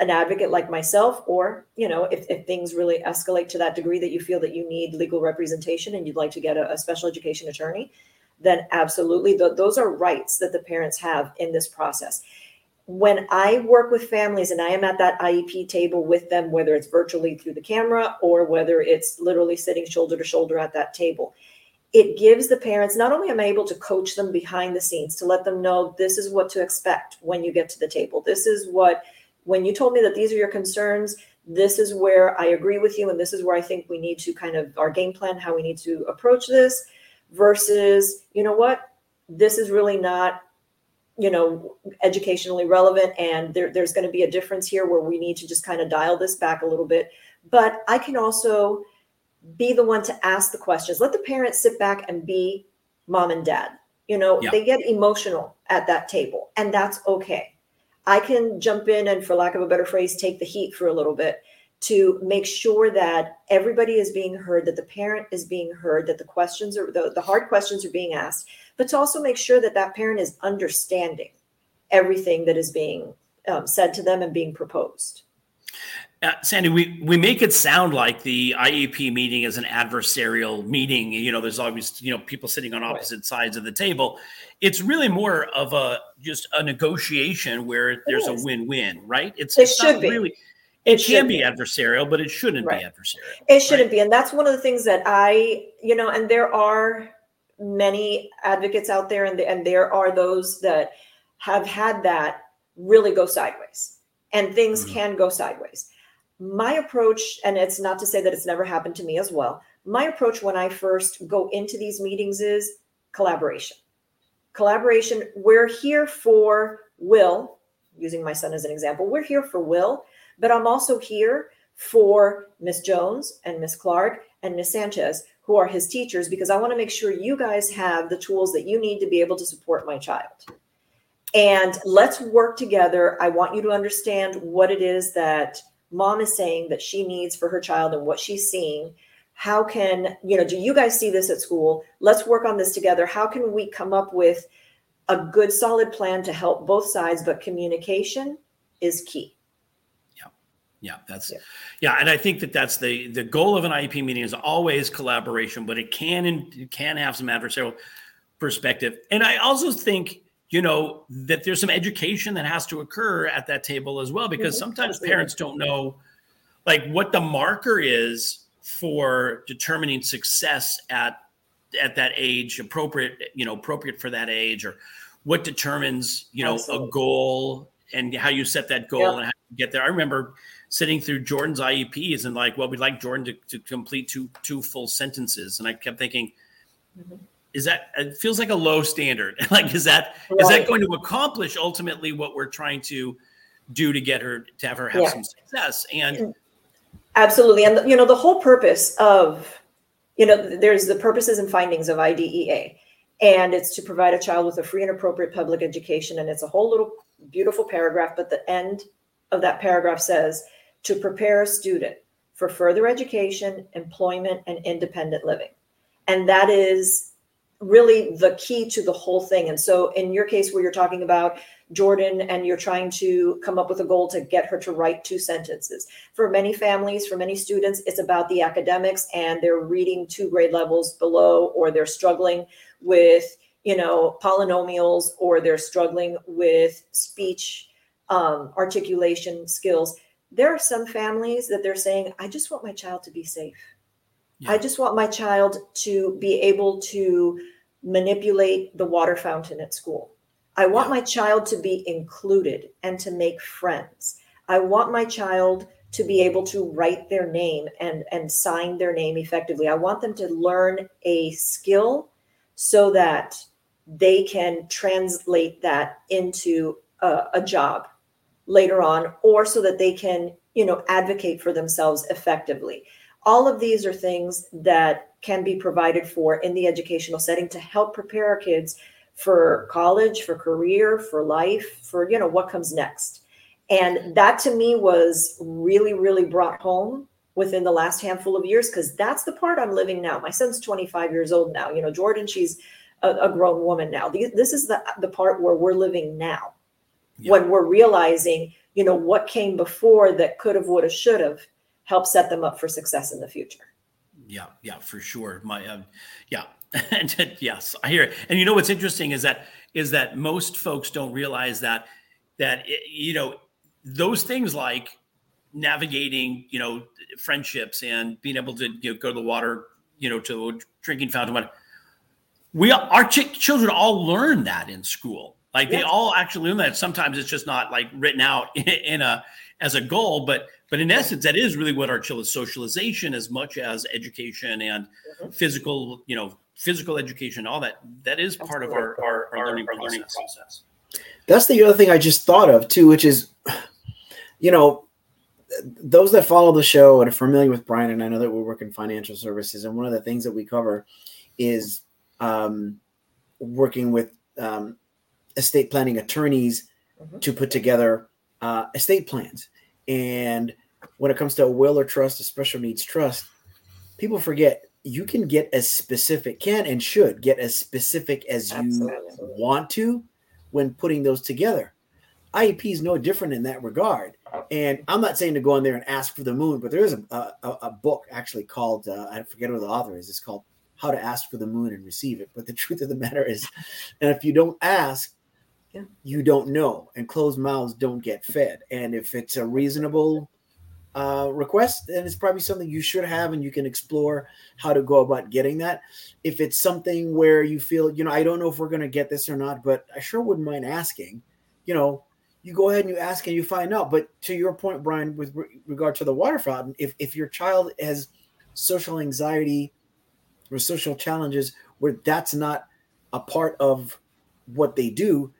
an advocate like myself, or you know, if, if things really escalate to that degree that you feel that you need legal representation and you'd like to get a, a special education attorney, then absolutely, th- those are rights that the parents have in this process when I work with families and I am at that IEP table with them, whether it's virtually through the camera or whether it's literally sitting shoulder to shoulder at that table, it gives the parents not only am I able to coach them behind the scenes to let them know this is what to expect when you get to the table. This is what, when you told me that these are your concerns, this is where I agree with you, and this is where I think we need to kind of our game plan, how we need to approach this, versus, you know what, this is really not you know educationally relevant and there, there's going to be a difference here where we need to just kind of dial this back a little bit. But i can also be the one to ask the questions. Let the parents sit back and be mom and dad. You know Yeah. they get emotional at that table and that's okay i can jump in and for lack of a better phrase take the heat for a little bit to make sure that everybody is being heard that the parent is being heard that the questions are the, the hard questions are being asked but to also make sure that that parent is understanding everything that is being um, said to them and being proposed Uh, Sandy, we, we make it sound like the IEP meeting is an adversarial meeting. You know, there's always, you know, people sitting on opposite sides of the table. It's really more of a just a negotiation where there's a win-win, right? It's, It it's not should be. really It it, can be be. adversarial, but it shouldn't Right. be adversarial. It shouldn't be. And that's one of the things that I, you know, and there are many advocates out there and, and there are those that have had that really go sideways and things Mhm. can go sideways. My approach, and it's not to say that it's never happened to me as well. My approach when I first go into these meetings is collaboration. Collaboration. We're here for Will, using my son as an example. We're here for Will, but I'm also here for Miss Jones and Miss Clark and Miss Sanchez, who are his teachers, because I want to make sure you guys have the tools that you need to be able to support my child. And let's work together. I want you to understand what it is that mom is saying that she needs for her child and what she's seeing. How can, you know, do you guys see this at school? Let's work on this together. How can we come up with a good, solid plan to help both sides? But communication is key. Yeah, yeah, that's Yeah. yeah. and I think that that's the the goal of an IEP meeting is always collaboration, but it can and it can have some adversarial perspective. And I also think you know that there's some education that has to occur at that table as well, because Mhm, sometimes parents don't know like what the marker is for determining success at at that age, appropriate you know appropriate for that age, or what determines you know Absolutely. a goal and how you set that goal Yep. and how you get there. I remember sitting through Jordan's IEPs and like, well, we'd like Jordan to, to complete two two full sentences, and I kept thinking, Mhm. Is that it feels like a low standard? [laughs] like, is that is Right. that going to accomplish ultimately what we're trying to do to get her to have her have Yeah. some success? And Absolutely. And, you know, the whole purpose of, you know, there's the purposes and findings of IDEA, and it's to provide a child with a free and appropriate public education. And it's a whole little beautiful paragraph, but the end of that paragraph says to prepare a student for further education, employment, and independent living. And that is really the key to the whole thing. And so, in your case, where you're talking about Jordan and you're trying to come up with a goal to get her to write two sentences, for many families, for many students, it's about the academics and they're reading two grade levels below, or they're struggling with, you know, polynomials, or they're struggling with speech um, articulation skills. There are some families that they're saying, I just want my child to be safe. Yeah. I just want my child to be able to manipulate the water fountain at school. I want Yeah. my child to be included and to make friends. I want my child to be able to write their name and, and sign their name effectively. I want them to learn a skill so that they can translate that into a, a job later on or so that they can you know advocate for themselves effectively all of these are things that can be provided for in the educational setting to help prepare our kids for college for career for life for you know what comes next. And that to me was really really brought home within the last handful of years because that's the part i'm living now. My son's 25 years old now. You know jordan she's a, a grown woman now. This is the the part where we're living now. Yeah. when we're realizing you know what came before that could have would have should have help set them up for success in the future Yeah, yeah, for sure. My, uh, yeah, [laughs] and yes, I hear it. And you know what's interesting is that is that most folks don't realize that that it, you know those things like navigating, you know, friendships and being able to you know, go to the water, you know, to a drinking fountain. What we our ch- children all learn that in school. Like they all actually learn that. Sometimes it's just not like written out [laughs] in a as a goal, but but in essence, that is really what our chill is socialization as much as education and Mhm. physical, you know, physical education, all that. That is part of our, our, our learning process. that's the other thing I just thought of too, which is, you know, those that follow the show and are familiar with Brian, and I know that we work in financial services, and one of the things that we cover is um, working with um, estate planning attorneys mm-hmm. to put together uh, estate plans. And when it comes to a will or trust, a special needs trust, people forget you can get as specific, can and should get as specific as you want to when putting those together. IEP is no different in that regard. And I'm not saying to go in there and ask for the moon, but there is a, a, a book actually called, uh, I forget who the author is, it's called How to Ask for the Moon and Receive It. But the [laughs] truth of the matter is, and if you don't ask, yeah. you don't know, and closed mouths don't get fed. And if it's a reasonable uh, request, then it's probably something you should have, and you can explore how to go about getting that. If it's something where you feel, you know, I don't know if we're going to get this or not, but I sure wouldn't mind asking, you know, you go ahead and you ask and you find out. But to your point, Brian, with re- regard to the water fountain, if, if your child has social anxiety or social challenges where that's not a part of what they do,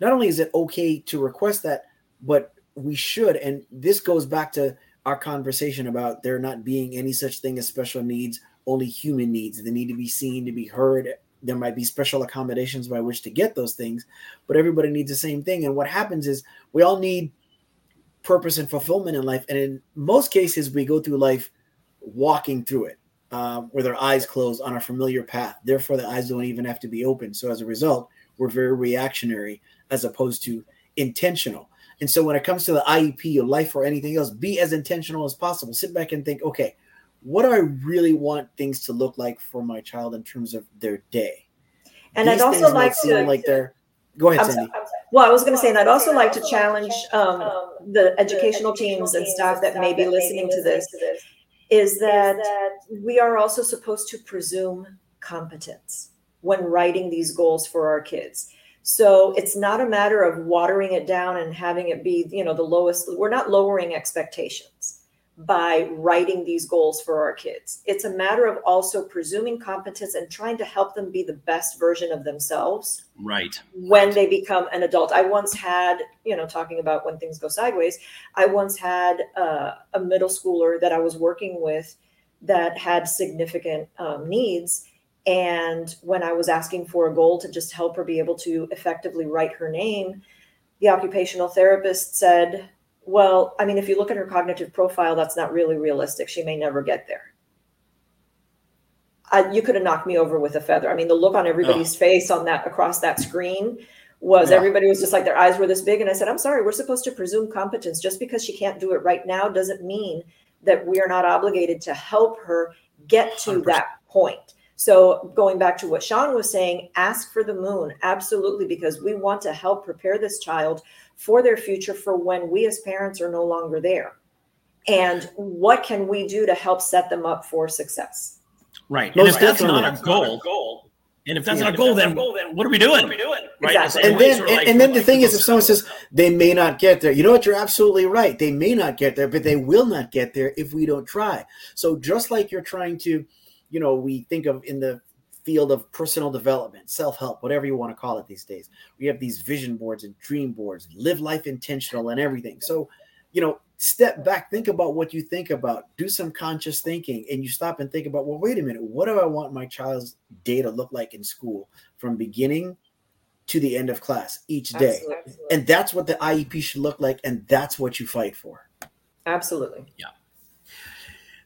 not only is it okay to request that, but we should. And this goes back to our conversation about there not being any such thing as special needs, only human needs. They need to be seen, to be heard, there might be special accommodations by which to get those things, but everybody needs the same thing. And what happens is we all need purpose and fulfillment in life. And in most cases, we go through life walking through it uh, with our eyes closed on a familiar path. Therefore, the eyes don't even have to be open. So as a result, we're very reactionary as opposed to intentional. And so when it comes to the IEP or life or anything else, be as intentional as possible. Sit back and think, okay, what do I really want things to look like for my child in terms of their day? And These I'd also like to like they're go ahead, I'm Sandy. well, I was going to say, and I'd also like to challenge um, the educational teams and staff that may be listening to this, is that we are also supposed to presume competence when writing these goals for our kids. So it's not a matter of watering it down and having it be, you know, the lowest. We're not lowering expectations by writing these goals for our kids. It's a matter of also presuming competence and trying to help them be the best version of themselves. Right. When right. they become an adult. I once had, you know, talking about when things go sideways, I once had uh, a middle schooler that I was working with that had significant um, needs. And when I was asking for a goal to just help her be able to effectively write her name, the occupational therapist said, well, I mean, if you look at her cognitive profile, that's not really realistic. She may never get there. I, you could have knocked me over with a feather. I mean, the look on everybody's oh. face on that across that screen was yeah. everybody was just like their eyes were this big. And I said, I'm sorry, we're supposed to presume competence. Just because she can't do it right now doesn't mean that we are not obligated to help her get to 100%. that point. So going back to what Shawn was saying, ask for the moon. Absolutely, because we want to help prepare this child for their future for when we as parents are no longer there. And what can we do to help set them up for success? Right. And if that's not a goal, goal, and if that's yeah. not a goal, then, goal, then what are we doing? What are we doing? Right. Exactly. And then, and, and, then the thing is, if someone says [laughs] they may not get there, you know what? You're absolutely right. They may not get there, but they will not get there if we don't try. So just like you're trying to, you know, we think of in the field of personal development, self help, whatever you want to call it these days. We have these vision boards and dream boards, live life intentional and everything. So, you know, step back, think about what you think about, do some conscious thinking, and you stop and think about, well, wait a minute, what do I want my child's day to look like in school from beginning to the end of class each day? Absolutely. And that's what the IEP should look like, and that's what you fight for. Absolutely. Yeah.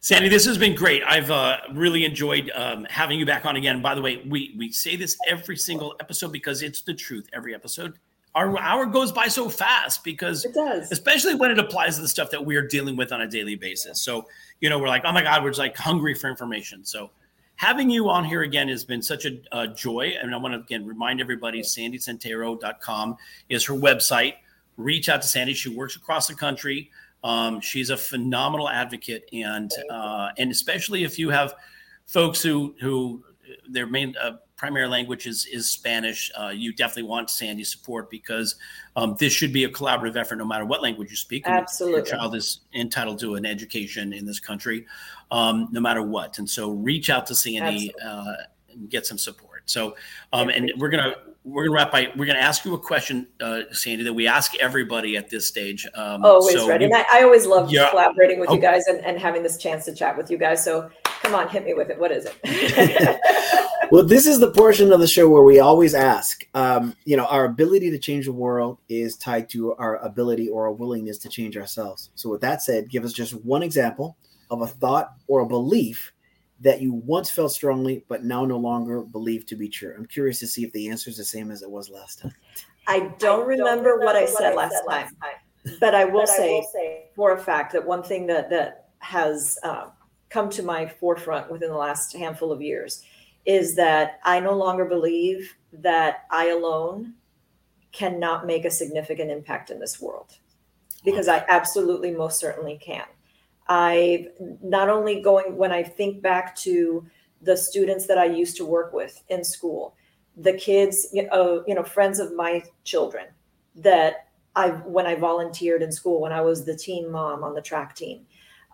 Sandy, this has been great. I've uh, really enjoyed um, having you back on again. By the way, we we say this every single episode because it's the truth. Every episode, our hour goes by so fast because it does, especially when it applies to the stuff that we are dealing with on a daily basis. So you know, we're like, oh my god, we're just like hungry for information. So having you on here again has been such a, a joy. And I want to again remind everybody, sandysanteiro.com is her website. Reach out to Sandy. She works across the country. Um, she's a phenomenal advocate, and uh, and especially if you have folks who who their main uh, primary language is is Spanish, uh, you definitely want Sandy's support because um, this should be a collaborative effort, no matter what language you speak. Absolutely, your child is entitled to an education in this country, um, no matter what. And so, reach out to Sandy uh, and get some support. So, um, and we're gonna we're gonna wrap by we're gonna ask you a question, uh, Sandy, that we ask everybody at this stage. Um, always so ready. We, and I, I, always love yeah. collaborating with oh. you guys and, and having this chance to chat with you guys. So come on, hit me with it. What is it? [laughs] well, this is the portion of the show where we always ask. Um, you know, our ability to change the world is tied to our ability or our willingness to change ourselves. So, with that said, give us just one example of a thought or a belief that you once felt strongly but now no longer believe to be true. I'm curious to see if the answer is the same as it was last time. I don't, I don't remember, remember, what I what said, I last, said time, time, but I will, but say, I will say for a fact that one thing that that has uh, come to my forefront within the last handful of years is that I no longer believe that I alone cannot make a significant impact in this world because I absolutely most certainly can. I not only going when I think back to the students that I used to work with in school, the kids, you know, you know, friends of my children that I when I volunteered in school when I was the team mom on the track team,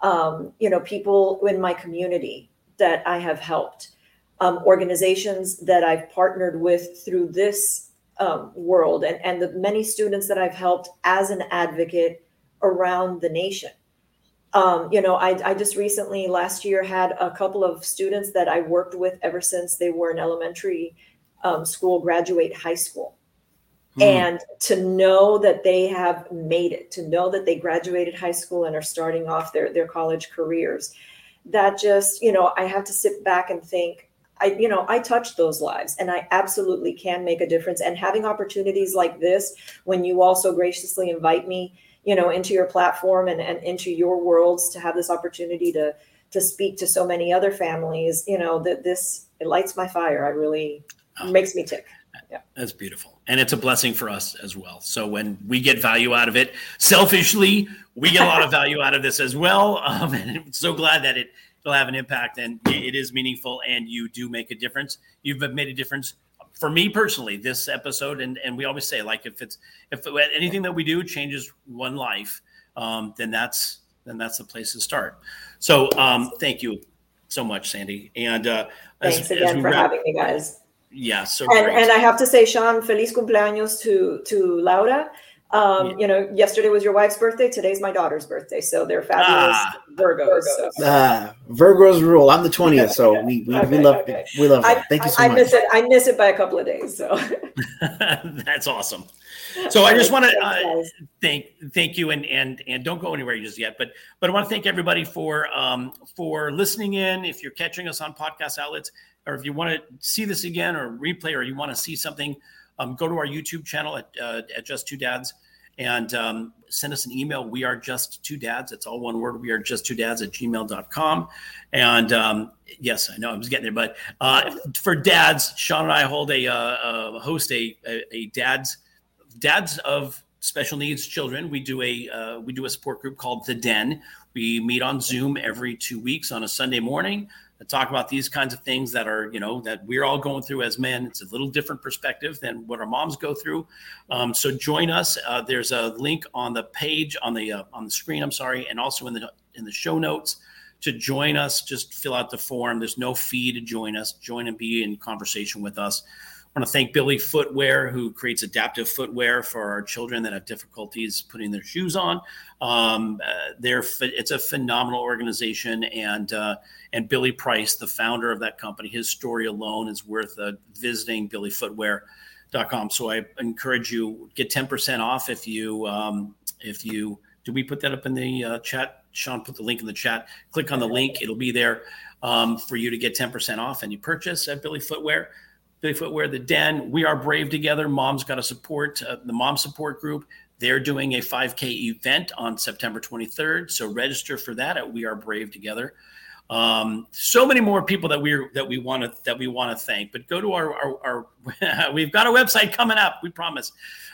um, you know, people in my community that I have helped um, organizations that I've partnered with through this um, world and, and the many students that I've helped as an advocate around the nation. Um, you know, I, I just recently last year had a couple of students that I worked with ever since they were in elementary um, school, graduate high school. Hmm. And to know that they have made it, to know that they graduated high school and are starting off their, their college careers, that just, you know, I have to sit back and think, I, you know, I touched those lives and I absolutely can make a difference. And having opportunities like this, when you also graciously invite me, you know, into your platform and, and into your worlds to have this opportunity to to speak to so many other families, you know, that this it lights my fire. I really oh, makes me tick. Yeah. That's beautiful. And it's a blessing for us as well. So when we get value out of it, selfishly, we get a lot of [laughs] value out of this as well. Um, and I'm so glad that it will have an impact and it is meaningful and you do make a difference. You've made a difference for me personally, this episode, and, and we always say, like, if it's, if anything that we do changes one life, um, then that's, then that's the place to start. So um, thank you so much, Sandy. And uh, thanks as, again as for wrap, having me, guys. Yeah. So and, and I have to say, Shawn, feliz cumpleaños to to Laura. Um, yeah. You know, yesterday was your wife's birthday. Today's my daughter's birthday. So they're fabulous ah, Virgos. So. Ah, Virgos rule. I'm the 20th, so we we, okay, we love okay. we love that. Thank you so I, much. I miss it. I miss it by a couple of days. So [laughs] [laughs] that's awesome. So I just want to uh, thank thank you and and and don't go anywhere just yet, but but I want to thank everybody for um for listening in. If you're catching us on podcast outlets, or if you want to see this again or replay, or you want to see something um, go to our YouTube channel at, uh, at Just Two Dads and um, send us an email. We are just two dads. It's all one word. We are just two dads at gmail.com. And um, yes, I know I was getting there, but uh, for dads, Shawn and I hold a uh, uh, host a, a, a, dads dads of special needs children. We do a uh, we do a support group called the Den. We meet on Zoom every two weeks on a Sunday morning talk about these kinds of things that are, you know, that we're all going through as men. It's a little different perspective than what our moms go through. Um, so join us. Uh, there's a link on the page on the uh, on the screen. I'm sorry, and also in the in the show notes to join us. Just fill out the form. There's no fee to join us. Join and be in conversation with us. I want to thank Billy Footwear, who creates adaptive footwear for our children that have difficulties putting their shoes on. Um, uh, they're it's a phenomenal organization, and uh, and Billy Price, the founder of that company, his story alone is worth uh, visiting BillyFootwear.com. So I encourage you get ten percent off if you um, if you do. We put that up in the uh, chat. Shawn put the link in the chat. Click on the link; it'll be there um, for you to get ten percent off any purchase at Billy Footwear. Billy Footwear, the Den. We are brave together. Mom's got a support, uh, the mom support group. They're doing a 5K event on September 23rd. So register for that at We Are Brave Together. Um, so many more people that we that we want to that we want to thank. But go to our our, our [laughs] we've got a website coming up. We promise.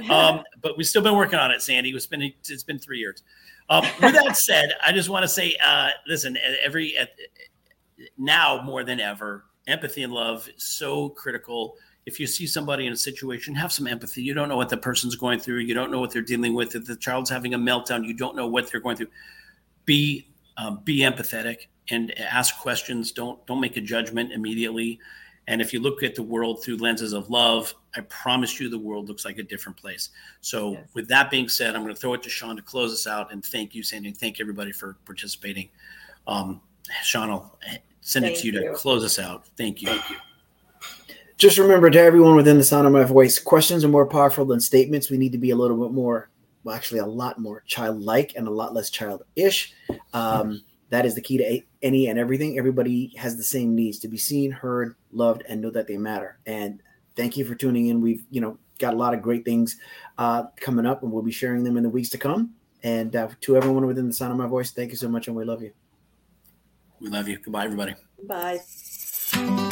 Um, [laughs] but we've still been working on it, Sandy. It's been it's been three years. Um, with that said, I just want to say, uh, listen, every uh, now more than ever, empathy and love is so critical. If you see somebody in a situation, have some empathy. You don't know what the person's going through. You don't know what they're dealing with. If the child's having a meltdown, you don't know what they're going through. Be um, be empathetic and ask questions. Don't don't make a judgment immediately. And if you look at the world through lenses of love, I promise you the world looks like a different place. So, yes. with that being said, I'm going to throw it to Shawn to close us out. And thank you, Sandy. Thank everybody for participating. Um, Shawn, I'll send thank it to you, you, to close us out. Thank you. Thank you. Just remember to everyone within the sound of my voice, questions are more powerful than statements. We need to be a little bit more, well, actually, a lot more childlike and a lot less childish. Um, that is the key to any and everything. Everybody has the same needs to be seen, heard, loved, and know that they matter. And thank you for tuning in. We've, you know, got a lot of great things uh, coming up, and we'll be sharing them in the weeks to come. And uh, to everyone within the sound of my voice, thank you so much, and we love you. We love you. Goodbye, everybody. Bye.